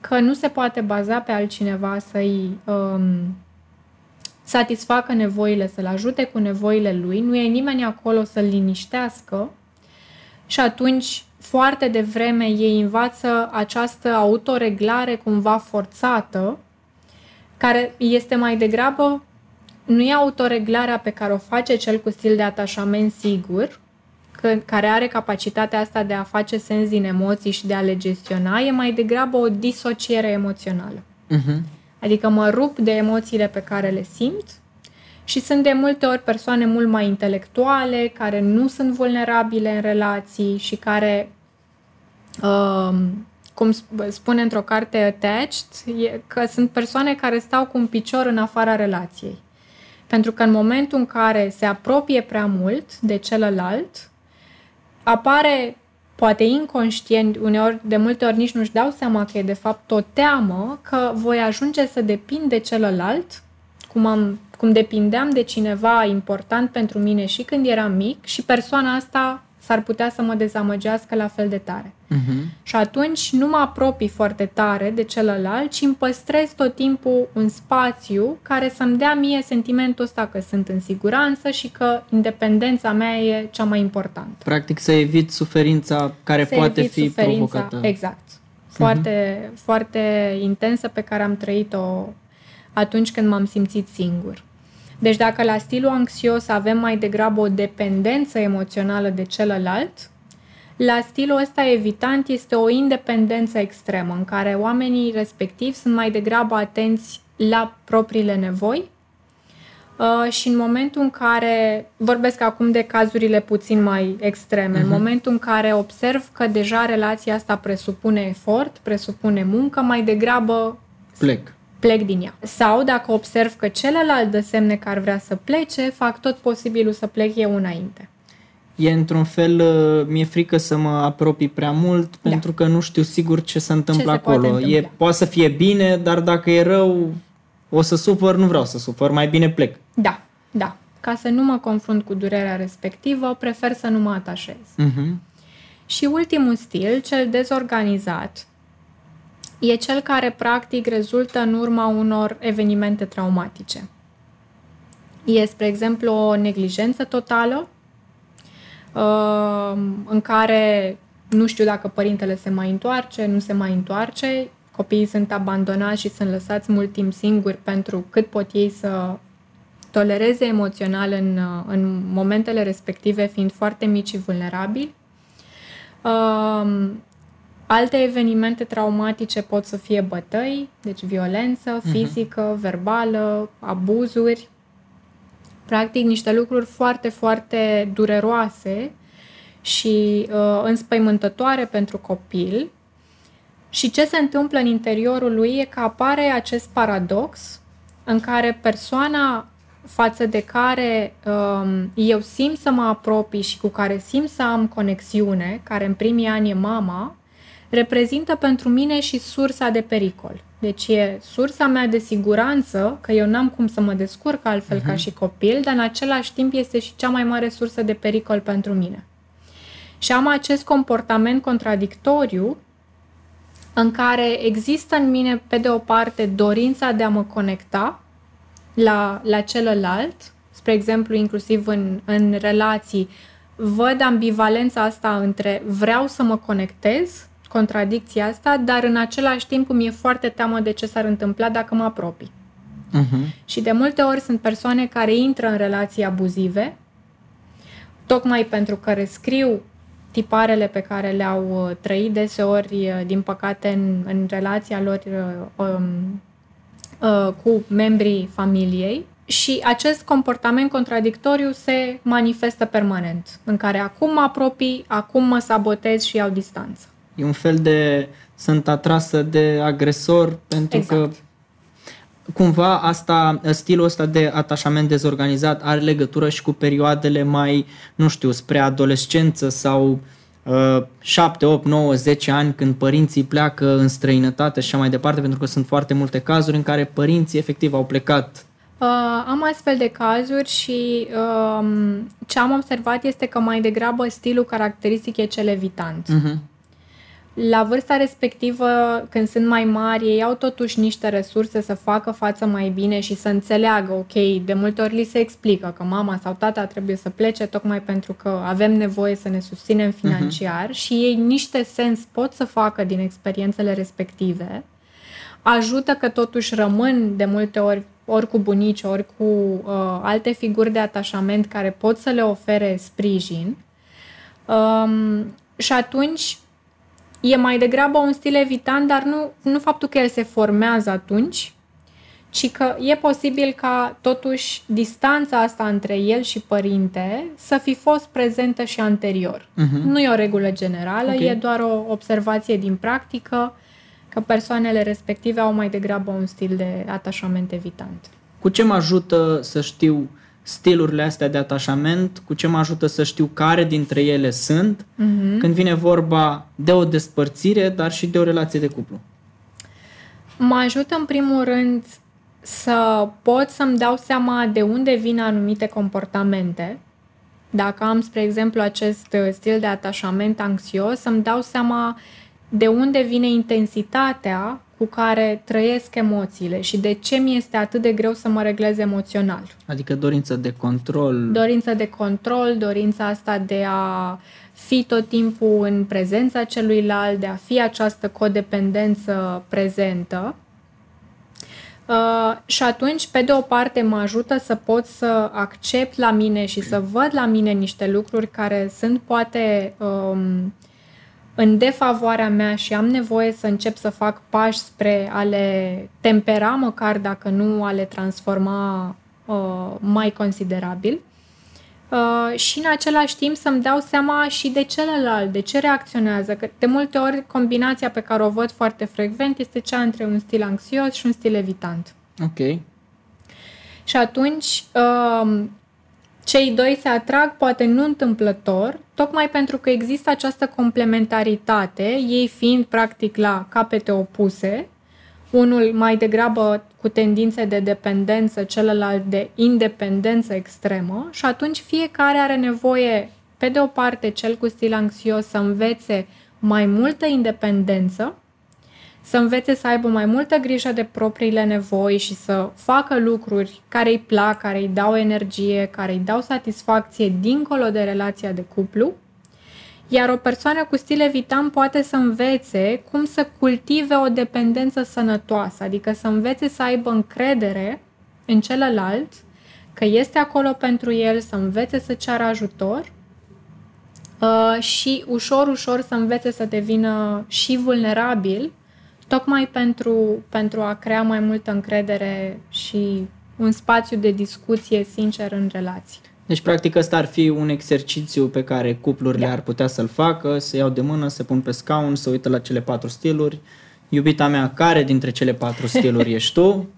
că nu se poate baza pe altcineva să-i um, satisfacă nevoile, să-l ajute cu nevoile lui, nu e nimeni acolo să-l liniștească și atunci foarte devreme ei învață această autoreglare cumva forțată, care este mai degrabă, nu e autoreglarea pe care o face cel cu stil de atașament sigur, care are capacitatea asta de a face sens din emoții și de a le gestiona, e mai degrabă o disociere emoțională. Uh-huh. Adică mă rup de emoțiile pe care le simt și sunt de multe ori persoane mult mai intelectuale, care nu sunt vulnerabile în relații și care, uh, cum spune într-o carte Attached, e, că sunt persoane care stau cu un picior în afara relației. Pentru că în momentul în care se apropie prea mult de celălalt, apare, poate inconștient, uneori, de multe ori nici nu-și dau seama că e de fapt o teamă că voi ajunge să depind de celălalt, cum, am, cum depindeam de cineva important pentru mine și când eram mic și persoana asta s-ar putea să mă dezamăgească la fel de tare. Uh-huh. Și atunci nu mă apropii foarte tare de celălalt, ci îmi păstrez tot timpul un spațiu care să-mi dea mie sentimentul ăsta că sunt în siguranță și că independența mea e cea mai importantă. Practic să evit suferința care Să poate evit fi suferința, provocată. Exact. Foarte, uh-huh. foarte intensă pe care am trăit-o atunci când m-am simțit singur. Deci dacă la stilul anxios avem mai degrabă o dependență emoțională de celălalt, la stilul ăsta evitant este o independență extremă, în care oamenii respectivi sunt mai degrabă atenți la propriile nevoi uh, și în momentul în care, vorbesc acum de cazurile puțin mai extreme, uh-huh. în momentul în care observ că deja relația asta presupune efort, presupune muncă, mai degrabă Plec. plec din ea. Sau dacă observ că celălalt dă semne că ar vrea să plece, fac tot posibilul să plec eu înainte. E într-un fel, uh, mi-e frică să mă apropii prea mult Da. pentru că nu știu sigur ce se întâmplă se acolo. poate întâmpla. E, poate să fie bine, dar dacă e rău, o să sufăr, nu vreau să sufăr, mai bine plec. Da, da. Ca să nu mă confrunt cu durerea respectivă, prefer să nu mă atașez. Uh-huh. Și ultimul stil, cel dezorganizat, e cel care practic rezultă în urma unor evenimente traumatice. E, spre exemplu, o neglijență totală, uh, în care nu știu dacă părintele se mai întoarce, nu se mai întoarce, copiii sunt abandonați și sunt lăsați mult timp singuri pentru cât pot ei să tolereze emoțional în, uh, în momentele respective, fiind foarte mici și vulnerabili. Um, alte evenimente traumatice pot să fie bătăi, deci violență fizică, verbală, abuzuri, practic niște lucruri foarte, foarte dureroase și uh, înspăimântătoare pentru copil. Și ce se întâmplă în interiorul lui e că apare acest paradox în care persoana față de care um, eu simt să mă apropii și cu care simt să am conexiune, care în primii ani e mama, reprezintă pentru mine și sursa de pericol. Deci e sursa mea de siguranță, că eu n-am cum să mă descurc altfel uh-huh. ca și copil, dar în același timp este și cea mai mare sursă de pericol pentru mine. Și am acest comportament contradictoriu în care există în mine, pe de o parte, dorința de a mă conecta la, la celălalt, spre exemplu, inclusiv în, în relații, văd ambivalența asta între vreau să mă conectez, contradicția asta, dar în același timp îmi e foarte teamă de ce s-ar întâmpla dacă mă apropii. Uh-huh. Și de multe ori sunt persoane care intră în relații abuzive, tocmai pentru că rescriu tiparele pe care le-au uh, trăit deseori, uh, din păcate, în, în relația lor uh, um, uh, cu membrii familiei. Și acest comportament contradictoriu se manifestă permanent, în care acum mă apropii, acum mă sabotez și iau distanță. E un fel de... sunt atrasă de agresor pentru Exact. că cumva asta, stilul ăsta de atașament dezorganizat are legătură și cu perioadele mai, nu știu, spre adolescență sau uh, 7, 8, 9, 10 ani când părinții pleacă în străinătate și așa mai departe, pentru că sunt foarte multe cazuri în care părinții efectiv au plecat. Uh, am astfel de cazuri și um, ce am observat este că mai degrabă stilul caracteristic e cel evitant. Uh-huh. La vârsta respectivă, când sunt mai mari, ei au totuși niște resurse să facă față mai bine și să înțeleagă, ok, de multe ori li se explică că mama sau tata trebuie să plece tocmai pentru că avem nevoie să ne susținem financiar uh-huh. și ei niște sens pot să facă din experiențele respective, ajută că totuși rămân de multe ori ori cu bunici, ori cu uh, alte figuri de atașament care pot să le ofere sprijin, Um, și atunci e mai degrabă un stil evitant, dar nu, nu faptul că el se formează atunci, ci că e posibil ca totuși distanța asta între el și părinte să fi fost prezentă și anterior. Uh-huh. Nu e o regulă generală, okay. e doar o observație din practică că persoanele respective au mai degrabă un stil de atașament evitant. Cu ce mă ajută să știu stilurile astea de atașament, cu ce mă ajută să știu care dintre ele sunt, uh-huh. când vine vorba de o despărțire, dar și de o relație de cuplu? Mă ajută în primul rând să pot să-mi dau seama de unde vin anumite comportamente. Dacă am, spre exemplu, acest uh, stil de atașament anxios, să-mi dau seama de unde vine intensitatea cu care trăiesc emoțiile și de ce mi este atât de greu să mă reglez emoțional. Adică dorința de control. Dorința de control, dorința asta de a fi tot timpul în prezența celuilalt, de a fi această codependență prezentă. Uh, și atunci, pe de o parte, mă ajută să pot să accept la mine și să văd la mine niște lucruri care sunt poate um, în defavoarea mea și am nevoie să încep să fac pași spre a le tempera, măcar dacă nu a le transforma uh, mai considerabil. Uh, și în același timp să-mi dau seama și de celălalt, de ce reacționează. Că de multe ori combinația pe care o văd foarte frecvent este cea între un stil anxios și un stil evitant. Ok. Și atunci uh, cei doi se atrag poate nu întâmplător, tocmai pentru că există această complementaritate, ei fiind practic la capete opuse, unul mai degrabă cu tendințe de dependență, celălalt de independență extremă și atunci fiecare are nevoie, pe de o parte, cel cu stil anxios să învețe mai multă independență, să învețe să aibă mai multă grijă de propriile nevoi și să facă lucruri care îi plac, care îi dau energie, care îi dau satisfacție dincolo de relația de cuplu, iar o persoană cu stil evitant poate să învețe cum să cultive o dependență sănătoasă, adică să învețe să aibă încredere în celălalt, că este acolo pentru el, să învețe să ceară ajutor uh, și ușor, ușor să învețe să devină și vulnerabil, tocmai pentru, pentru a crea mai multă încredere și un spațiu de discuție sincer în relații. Deci, practic, ăsta ar fi un exercițiu pe care cuplurile da. ar putea să-l facă, să iau de mână, să pun pe scaun, să uită la cele patru stiluri. Iubita mea, care dintre cele patru stiluri [laughs] ești tu?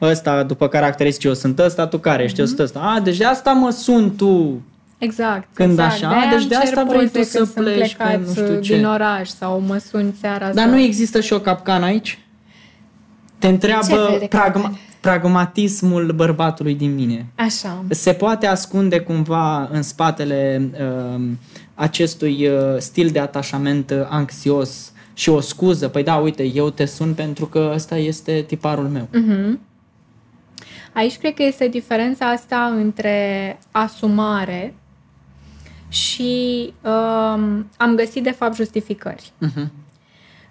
Ăsta, după caracteristici, eu sunt ăsta, tu care ești? Mm-hmm. Eu sunt ăsta. A, deci de asta mă sun tu. Exact. Când exact. așa, de deci de asta vrei tu să pleci pe nu știu ce. din oraș sau mă suni seara. Dar sau... nu există și o capcană aici? Te întreabă pragma- pragmatismul bărbatului din mine. Așa. Se poate ascunde cumva în spatele uh, acestui uh, stil de atașament uh, anxios și o scuză. Păi da, uite, eu te sun pentru că ăsta este tiparul meu. Uh-huh. Aici cred că este diferența asta între asumare și um, am găsit de fapt justificări. Uh-huh.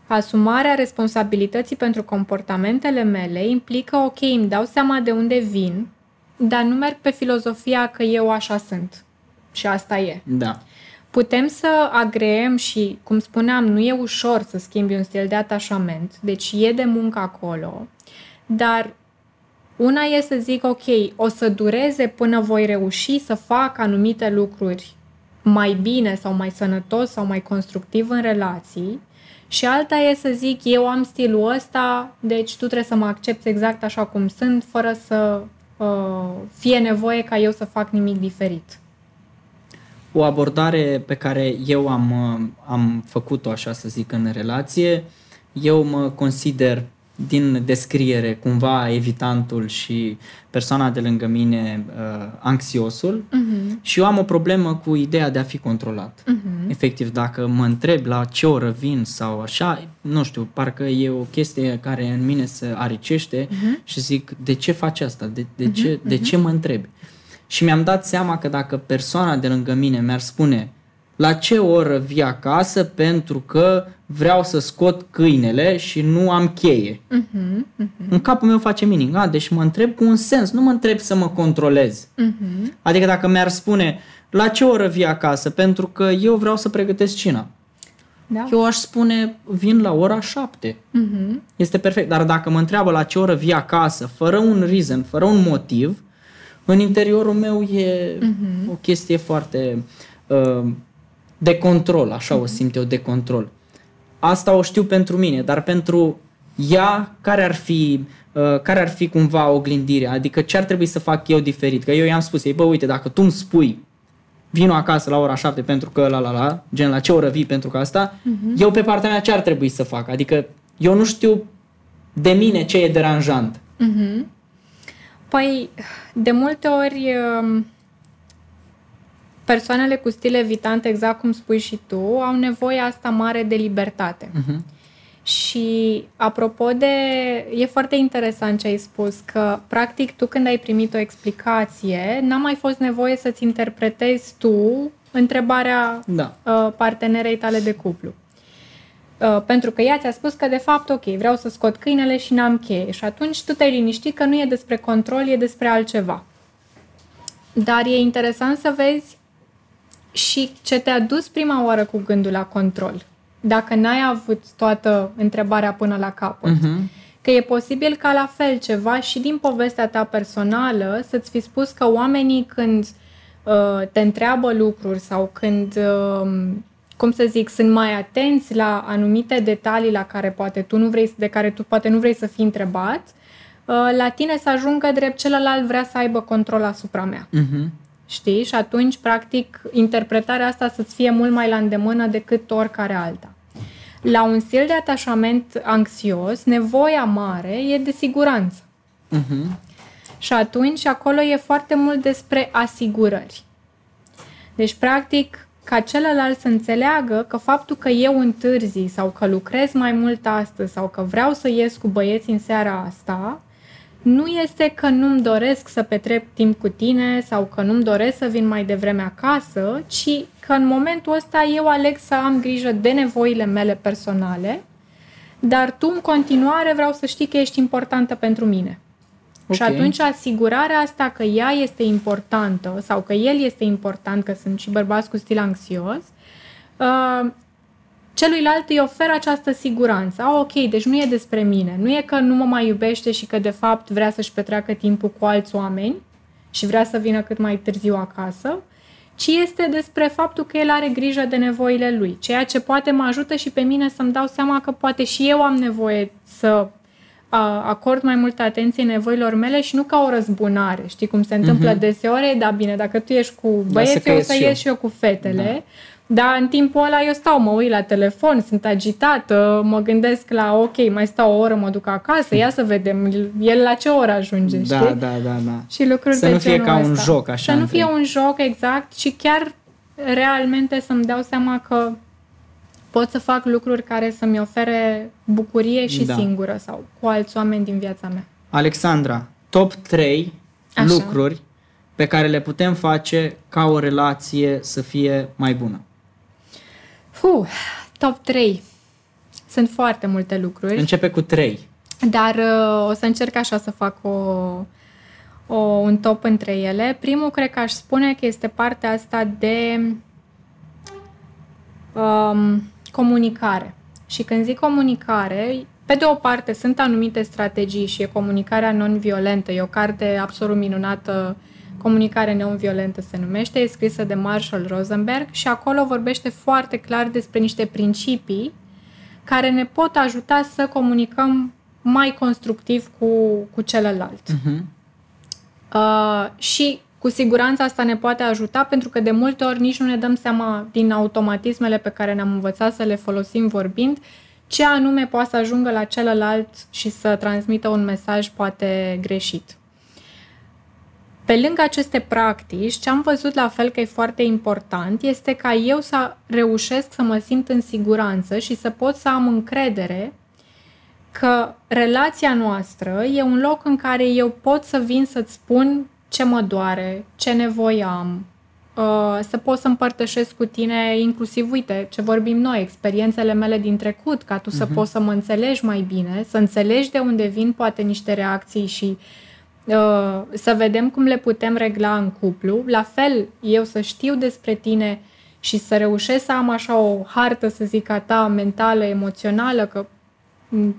Asumarea responsabilității pentru comportamentele mele implică, ok, îmi dau seama de unde vin, dar nu merg pe filozofia că eu așa sunt. Și asta e. Da. Putem să agreem și, cum spuneam, nu e ușor să schimbi un stil de atașament, deci e de muncă acolo, dar una e să zic, ok, o să dureze până voi reuși să fac anumite lucruri mai bine sau mai sănătos sau mai constructiv în relații și alta e să zic, eu am stilul ăsta, deci tu trebuie să mă accepti exact așa cum sunt, fără să uh, fie nevoie ca eu să fac nimic diferit. O abordare pe care eu am, uh, am făcut-o, așa să zic, în relație, eu mă consider din descriere cumva evitantul și persoana de lângă mine uh, anxiosul uh-huh. și eu am o problemă cu ideea de a fi controlat. Uh-huh. Efectiv, dacă mă întreb la ce oră vin sau așa, nu știu, parcă e o chestie care în mine se aricește uh-huh. și zic, de ce faci asta? De, de, uh-huh. ce, de ce mă întrebi? Și mi-am dat seama că dacă persoana de lângă mine mi-ar spune la ce oră vii acasă pentru că vreau să scot câinele și nu am cheie. Uh-huh, uh-huh. În capul meu face meaning. A, deci mă întreb cu un sens, nu mă întreb să mă controlez. Uh-huh. Adică dacă mi-ar spune la ce oră vii acasă? Pentru că eu vreau să pregătesc cina. Da? Eu aș spune, vin la ora 7. Mhm. Este perfect. Dar dacă mă întreabă la ce oră vii acasă, fără un reason, fără un motiv, în interiorul meu e Mhm. o chestie foarte uh, de control, așa o simt eu, de control. Asta o știu pentru mine, dar pentru ea, care ar fi, uh, care ar fi cumva oglindirea? Adică ce ar trebui să fac eu diferit? Că eu i-am spus ei, bă, uite, dacă tu îmi spui vin acasă la ora 7 pentru că la la la, gen la ce oră vii pentru că asta, eu pe partea mea ce ar trebui să fac? Adică eu nu știu de mine ce e deranjant. Mhm. Păi, de multe ori, um, persoanele cu stil evitant, exact cum spui și tu, au nevoie asta mare de libertate. Mhm. Și apropo de... E foarte interesant ce ai spus, că practic tu când ai primit o explicație, n-a mai fost nevoie să-ți interpretezi tu întrebarea Da. uh, partenerei tale de cuplu. Uh, pentru că ea ți-a spus că, de fapt, ok, vreau să scot câinele și n-am cheie. Și atunci tu te-ai liniștit că nu e despre control, e despre altceva. Dar e interesant să vezi și ce te-a dus prima oară cu gândul la control. Dacă n-ai avut toată întrebarea până la capăt. Mhm. Că e posibil ca la fel ceva și din povestea ta personală să-ți fi spus că oamenii când uh, te întreabă lucruri sau când, uh, cum să zic, sunt mai atenți la anumite detalii la care poate tu nu vrei, de care tu poate nu vrei să fii întrebat, uh, la tine să ajungă drept celălalt vrea să aibă control asupra mea. Mhm. Știi? Și atunci, practic, interpretarea asta să-ți fie mult mai la îndemână decât oricare alta. La un stil de atașament anxios, nevoia mare e de siguranță. Mhm. Și atunci acolo e foarte mult despre asigurări. Deci, practic, ca celălalt să înțeleagă că faptul că eu întârzi sau că lucrez mai mult astăzi sau că vreau să ies cu băieți în seara asta, nu este că nu-mi doresc să petrec timp cu tine sau că nu-mi doresc să vin mai devreme acasă, ci că în momentul ăsta eu aleg să am grijă de nevoile mele personale, dar tu în continuare vreau să știi că ești importantă pentru mine. Și Ok. atunci asigurarea asta că ea este importantă sau că el este important, că sunt și bărbați cu stil anxios, uh, celuilalt îi oferă această siguranță. Ah, ok, deci nu e despre mine. Nu e că nu mă mai iubește și că de fapt vrea să-și petreacă timpul cu alți oameni și vrea să vină cât mai târziu acasă, ci este despre faptul că el are grijă de nevoile lui. Ceea ce poate mă ajută și pe mine să-mi dau seama că poate și eu am nevoie să a, acord mai multă atenție nevoilor mele și nu ca o răzbunare. Știi cum se întâmplă Mhm. deseori? Da, bine, dacă tu ești cu să băieții, o crezi să și eu. ies și eu cu fetele. Dar în timpul ăla eu stau, mă uit la telefon, sunt agitată, mă gândesc la, ok, mai stau o oră, mă duc acasă, ia să vedem, el la ce oră ajunge, Da, știi? da, da, da. Și lucruri Să de nu fie genul ca un ăsta. joc, așa, Să nu între- fie un joc, exact, și chiar realmente să-mi dau seama că pot să fac lucruri care să-mi ofere bucurie și Da. singură sau cu alți oameni din viața mea. Alexandra, top 3 Așa. lucruri pe care le putem face ca o relație să fie mai bună. Fuh, top 3. Sunt foarte multe lucruri. Începe cu 3. Dar uh, o să încerc așa să fac o, o, un top între ele. Primul, cred că aș spune că este partea asta de um, comunicare. Și când zic comunicare, pe de o parte sunt anumite strategii și e comunicarea non-violentă. E o carte absolut minunată, Comunicare non-violentă se numește, e scrisă de Marshall Rosenberg și acolo vorbește foarte clar despre niște principii care ne pot ajuta să comunicăm mai constructiv cu, cu celălalt. Uh-huh. Uh, și cu siguranță asta ne poate ajuta pentru că de multe ori nici nu ne dăm seama din automatismele pe care ne-am învățat să le folosim vorbind ce anume poate să ajungă la celălalt și să transmită un mesaj poate greșit. Pe lângă aceste practici, ce am văzut la fel că e foarte important este ca eu să reușesc să mă simt în siguranță și să pot să am încredere că relația noastră e un loc în care eu pot să vin să-ți spun ce mă doare, ce nevoie am, uh, să pot să împărtășesc cu tine inclusiv, uite, ce vorbim noi, experiențele mele din trecut, ca tu să poți să mă înțelegi mai bine, să înțelegi de unde vin poate niște reacții și uh, să vedem cum le putem regla în cuplu. La fel, eu să știu despre tine și să reușesc să am așa o hartă, să zic, a ta mentală, emoțională, că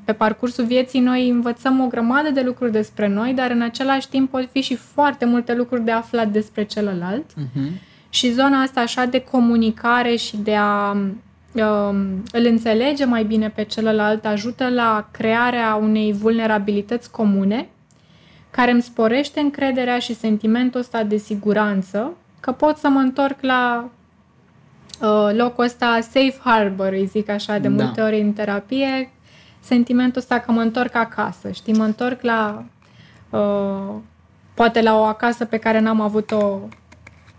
pe parcursul vieții noi învățăm o grămadă de lucruri despre noi, dar în același timp pot fi și foarte multe lucruri de aflat despre celălalt. Uh-huh. Și zona asta așa de comunicare și de a um, îl înțelege mai bine pe celălalt ajută la crearea unei vulnerabilități comune care îmi sporește încrederea și sentimentul ăsta de siguranță că pot să mă întorc la uh, locul ăsta safe harbor, îi zic așa de da. multe ori în terapie, sentimentul ăsta că mă întorc acasă, știi, mă întorc la uh, poate la o acasă pe care n-am avut-o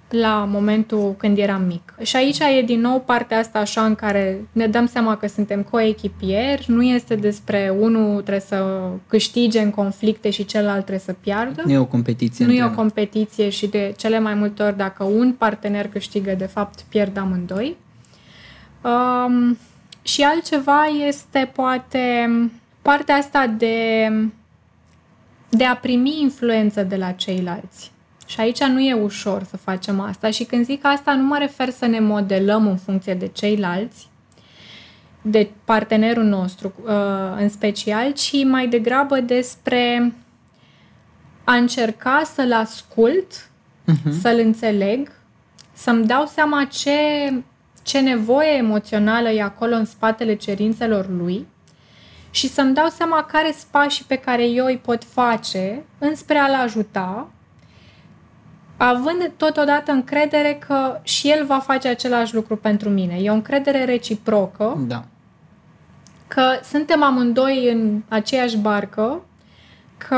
la momentul când eram mic. Și aici e din nou partea asta așa în care ne dăm seama că suntem coechipieri, nu este despre unul trebuie să câștige în conflicte și celălalt trebuie să piardă. Nu e o competiție. Nu e o competiție și de cele mai multe ori dacă un partener câștigă, de fapt pierd amândoi. Um, și altceva este poate partea asta de, de a primi influență de la ceilalți. Și aici nu e ușor să facem asta. Și când zic asta, nu mă refer să ne modelăm în funcție de ceilalți, de partenerul nostru uh, în special, ci mai degrabă despre a încerca să-l ascult, uh-huh. să-l înțeleg, să-mi dau seama ce ce nevoie emoțională e acolo în spatele cerințelor lui și să-mi dau seama care sunt pașii pe care eu îi pot face înspre a-l ajuta, având totodată încredere că și el va face același lucru pentru mine. E o încredere reciprocă. Da. Că suntem amândoi în aceeași barcă, că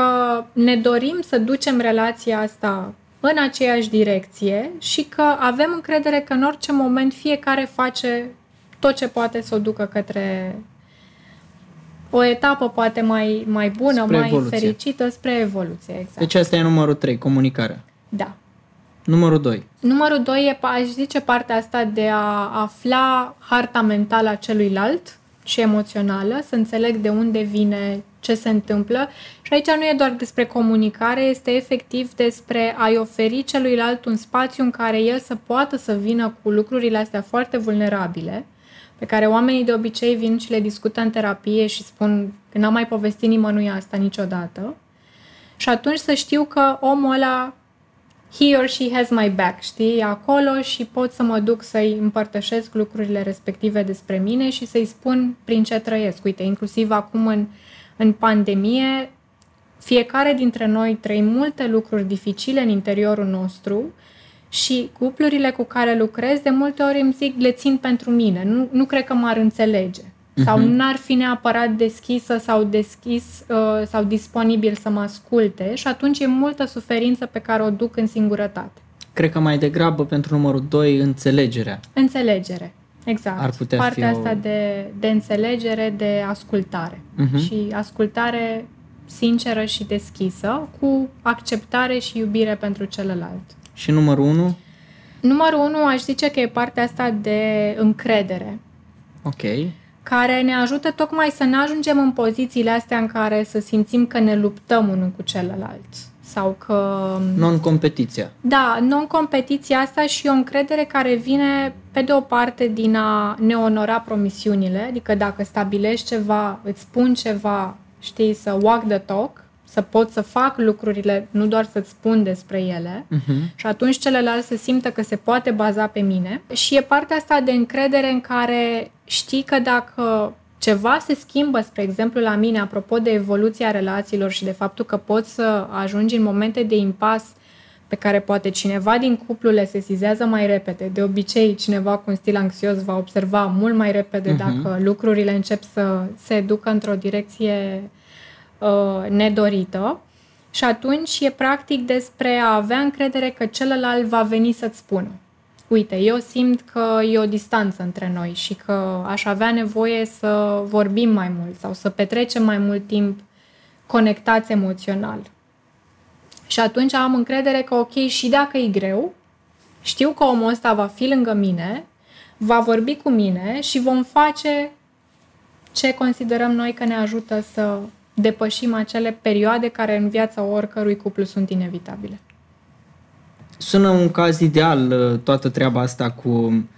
ne dorim să ducem relația asta în aceeași direcție și că avem încredere că în orice moment fiecare face tot ce poate să o ducă către o etapă poate mai, mai bună, spre mai evoluție. fericită spre evoluție. Exact. Deci asta e numărul 3, comunicarea. Da. Numărul 2. Numărul 2 e, aș zice, partea asta de a afla harta mentală a celuilalt și emoțională, să înțeleg de unde vine, ce se întâmplă. Și aici nu e doar despre comunicare, este efectiv despre a-i oferi celuilalt un spațiu în care el să poată să vină cu lucrurile astea foarte vulnerabile, pe care oamenii de obicei vin și le discută în terapie și spun că n-am mai povestit nimănui asta niciodată. Și atunci să știu că omul ăla he or she has my back, știi, acolo și pot să mă duc să-i împărtășesc lucrurile respective despre mine și să-i spun prin ce trăiesc. Uite, inclusiv acum în, în pandemie, fiecare dintre noi trăim multe lucruri dificile în interiorul nostru și cuplurile cu care lucrez de multe ori îmi zic le țin pentru mine, nu, nu cred că m-ar înțelege sau uh-huh. n-ar fi neapărat deschisă sau deschis uh, sau disponibil să mă asculte și atunci e multă suferință pe care o duc în singurătate. Cred că mai degrabă pentru numărul 2 înțelegerea. Înțelegere. Exact. Ar putea Partea fi asta o... de, de înțelegere, de ascultare. Uh-huh. Și ascultare sinceră și deschisă, cu acceptare și iubire pentru celălalt. Și numărul 1? Numărul 1 aș zice că e partea asta de încredere. Ok care ne ajută tocmai să ne ajungem în pozițiile astea în care să simțim că ne luptăm unul cu celălalt sau că... Non-competiția. Da, non-competiția asta și o încredere care vine pe de o parte din a ne onora promisiunile, adică dacă stabilești ceva, îți spun ceva, știi, să walk the talk, să pot să fac lucrurile, nu doar să-ți spun despre ele uh-huh. și atunci celălalt să simtă că se poate baza pe mine. Și e partea asta de încredere în care știi că dacă ceva se schimbă, spre exemplu, la mine, apropo de evoluția relațiilor și de faptul că poți să ajungi în momente de impas pe care poate cineva din cuplu le sesizează mai repede. De obicei, cineva cu un stil anxios va observa mult mai repede uh-huh. dacă lucrurile încep să se ducă într-o direcție uh, nedorită. Și atunci e practic despre a avea încredere că celălalt va veni să-ți spună uite, eu simt că e o distanță între noi și că aș avea nevoie să vorbim mai mult sau să petrecem mai mult timp conectați emoțional. Și atunci am încredere că, ok, și dacă e greu, știu că omul ăsta va fi lângă mine, va vorbi cu mine și vom face ce considerăm noi că ne ajută să depășim acele perioade care în viața oricărui cuplu sunt inevitabile. Sună un caz ideal uh, toată treaba asta cu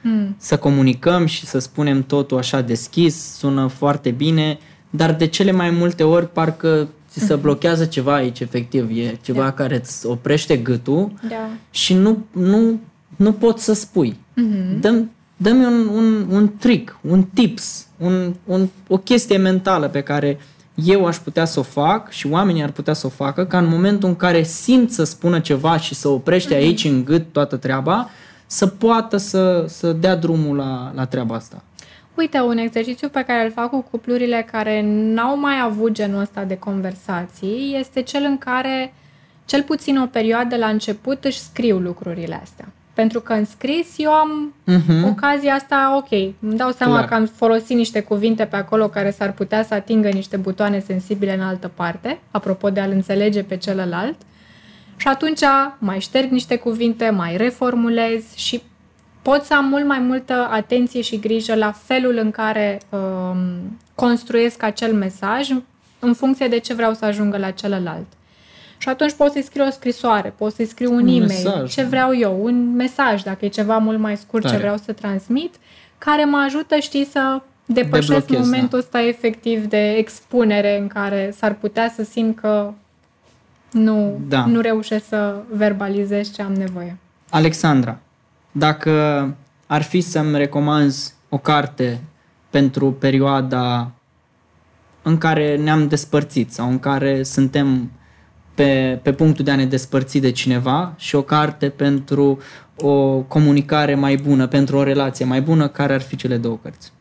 mm. să comunicăm și să spunem totul așa deschis, sună foarte bine, dar de cele mai multe ori parcă ți se mhm. blochează ceva aici, efectiv. E ceva da. care îți oprește gâtul da. și nu, nu, nu poți să spui. Mm-hmm. Dăm, dă-mi un, un, un trick, un tips, un, un, o chestie mentală pe care eu aș putea să o fac și oamenii ar putea să o facă, ca în momentul în care simt să spună ceva și să oprește mm-hmm. aici în gât toată treaba, să poată să, să dea drumul la, la treaba asta. Uite, un exercițiu pe care îl fac cu cuplurile care n-au mai avut genul ăsta de conversații este cel în care, cel puțin o perioadă la început, își scriu lucrurile astea. Pentru că în scris eu am uh-huh. ocazia asta, ok, îmi dau seama Clar. că am folosit niște cuvinte pe acolo care s-ar putea să atingă niște butoane sensibile în altă parte, apropo de a-l înțelege pe celălalt. Și atunci mai șterg niște cuvinte, mai reformulez și pot să am mult mai multă atenție și grijă la felul în care um, construiesc acel mesaj în funcție de ce vreau să ajungă la celălalt. Și atunci pot să-i scriu o scrisoare, pot să-i scriu un, un e-mail, mesaj. ce vreau eu, un mesaj, dacă e ceva mult mai scurt Tare. ce vreau să transmit, care mă ajută, știi, să depășesc Deblochez, da. momentul ăsta da. efectiv de expunere în care s-ar putea să simt că nu, da. nu reușesc să verbalizez ce am nevoie. Alexandra, dacă ar fi să-mi recomanzi o carte pentru perioada în care ne-am despărțit sau în care suntem pe, pe punctul de a ne despărți de cineva și o carte pentru o comunicare mai bună, pentru o relație mai bună, care ar fi cele două cărți?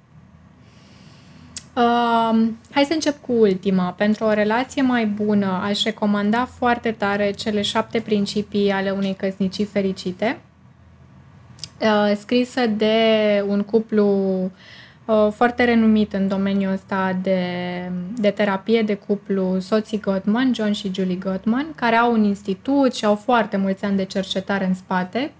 Uh, hai să încep cu ultima. Pentru o relație mai bună, aș recomanda foarte tare cele șapte principii ale unei căsnicii fericite, uh, scrisă de un cuplu uh, foarte renumit în domeniul ăsta de, de terapie de cuplu, soții Gottman, John și Julie Gottman, care au un institut și au foarte mulți ani de cercetare în spate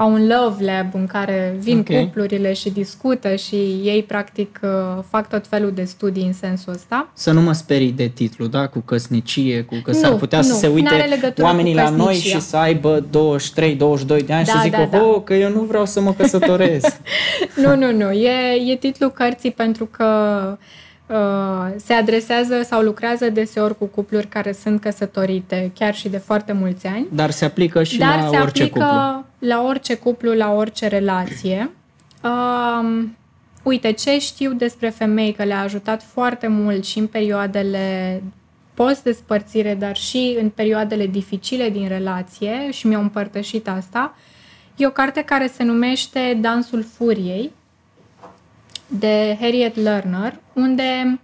au un love lab în care vin okay. cuplurile și discută și ei practic uh, fac tot felul de studii în sensul ăsta. Să nu mă sperii de titlu, da? Cu căsnicie, cu că nu, s-ar putea nu, să se uite oamenii la noi și să aibă 23-22 de ani da, și să zică, da, da. oh, că eu nu vreau să mă căsătoresc. [laughs] nu, nu, nu. E, e titlul cărții pentru că Uh, se adresează sau lucrează deseori cu cupluri care sunt căsătorite chiar și de foarte mulți ani. Dar se aplică și Dar la se orice aplică cuplu. la orice cuplu, la orice relație. Uh, uite, ce știu despre femei că le-a ajutat foarte mult și în perioadele post-despărțire, dar și în perioadele dificile din relație și mi-au împărtășit asta, e o carte care se numește Dansul Furiei de Harriet Lerner, unde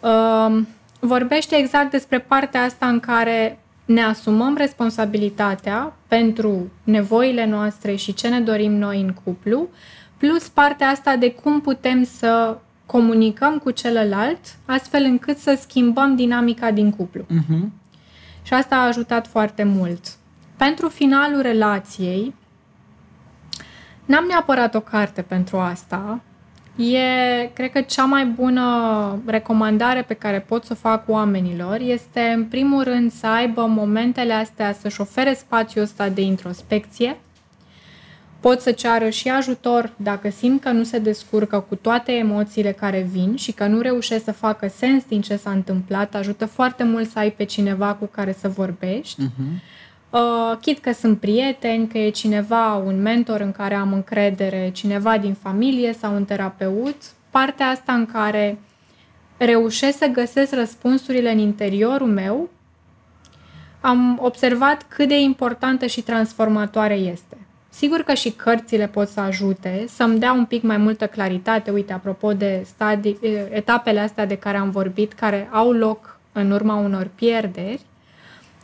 uh, vorbește exact despre partea asta în care ne asumăm responsabilitatea pentru nevoile noastre și ce ne dorim noi în cuplu, plus partea asta de cum putem să comunicăm cu celălalt, astfel încât să schimbăm dinamica din cuplu. Uh-huh. Și asta a ajutat foarte mult. Pentru finalul relației, n-am neapărat o carte pentru asta, E, cred că cea mai bună recomandare pe care pot să o fac oamenilor este, în primul rând, să aibă momentele astea, să-și ofere spațiul ăsta de introspecție. Pot să ceară și ajutor dacă simt că nu se descurcă cu toate emoțiile care vin și că nu reușesc să facă sens din ce s-a întâmplat. Ajută foarte mult să ai pe cineva cu care să vorbești. Uh-huh Uh, chit că sunt prieteni, că e cineva, un mentor în care am încredere, cineva din familie sau un terapeut, partea asta în care reușesc să găsesc răspunsurile în interiorul meu, am observat cât de importantă și transformatoare este. Sigur că și cărțile pot să ajute, să-mi dea un pic mai multă claritate. Uite, apropo de stadii, etapele astea de care am vorbit, care au loc în urma unor pierderi,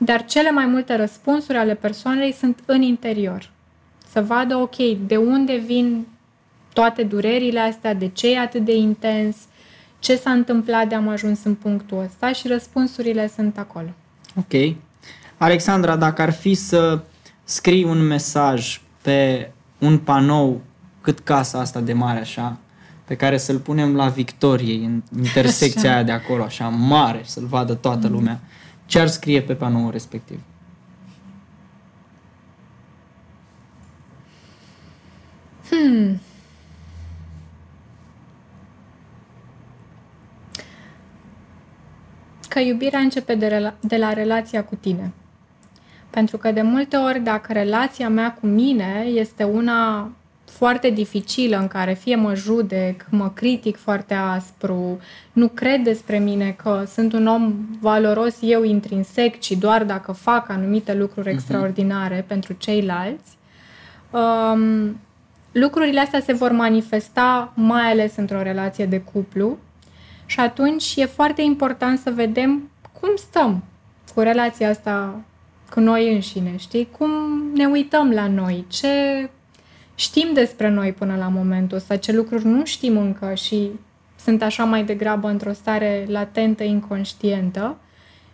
dar cele mai multe răspunsuri ale persoanei sunt în interior. Să vadă, ok, de unde vin toate durerile astea, de ce e atât de intens, ce s-a întâmplat de am ajuns în punctul ăsta și răspunsurile sunt acolo. Ok. Alexandra, dacă ar fi să scrii un mesaj pe un panou cât casa asta de mare așa, pe care să-l punem la victorie, în intersecția așa. aia de acolo, așa mare, să-l vadă toată mm. Lumea, ce ar scrie pe panoul respectiv? Hmm. Că iubirea începe de, rela- de la relația cu tine. Pentru că de multe ori, dacă relația mea cu mine este una foarte dificilă în care fie mă judec, mă critic foarte aspru, nu cred despre mine că sunt un om valoros eu intrinsec, ci doar dacă fac anumite lucruri uh-huh. extraordinare pentru ceilalți, um, lucrurile astea se vor manifesta mai ales într-o relație de cuplu și atunci e foarte important să vedem cum stăm cu relația asta cu noi înșine, știi? Cum ne uităm la noi, ce știm despre noi până la momentul ăsta, ce lucruri nu știm încă și sunt așa mai degrabă într-o stare latentă, inconștientă.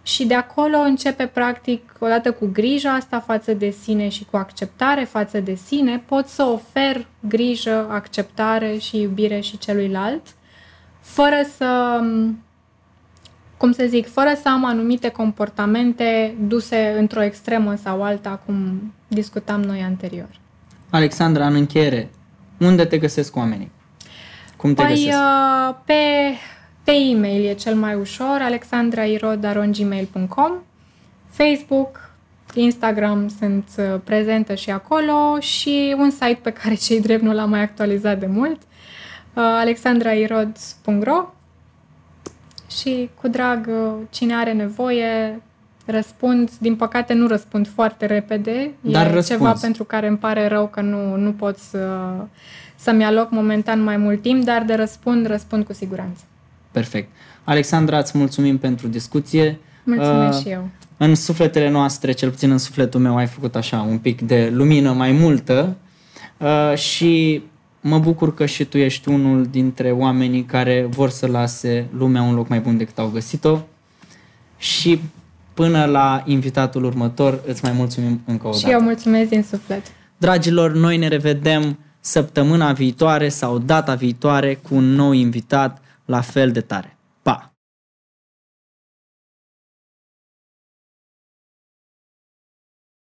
Și de acolo începe, practic, odată cu grija asta față de sine și cu acceptare față de sine, pot să ofer grijă, acceptare și iubire și celuilalt, fără să, cum să zic, fără să am anumite comportamente duse într-o extremă sau alta, cum discutam noi anterior. Alexandra, în încheiere, unde te găsesc oamenii? Cum te păi, găsesc? Uh, pe, pe e-mail e cel mai ușor, alexandrairod.gmail.com Facebook, Instagram sunt uh, prezentă și acolo și un site pe care cei drept nu l-am mai actualizat de mult, uh, alexandrairod.ro și cu drag, uh, cine are nevoie, răspund. Din păcate nu răspund foarte repede. Dar e răspuns. ceva pentru care îmi pare rău că nu, nu pot să, să-mi aloc momentan mai mult timp, dar de răspund, răspund cu siguranță. Perfect. Alexandra, îți mulțumim pentru discuție. Mulțumesc uh, și eu. În sufletele noastre, cel puțin în sufletul meu, ai făcut așa un pic de lumină mai multă uh, și mă bucur că și tu ești unul dintre oamenii care vor să lase lumea un loc mai bun decât au găsit-o și Până la invitatul următor, îți mai mulțumim încă o dată. Și eu mulțumesc din suflet. Dragilor, noi ne revedem săptămâna viitoare sau data viitoare cu un nou invitat la fel de tare.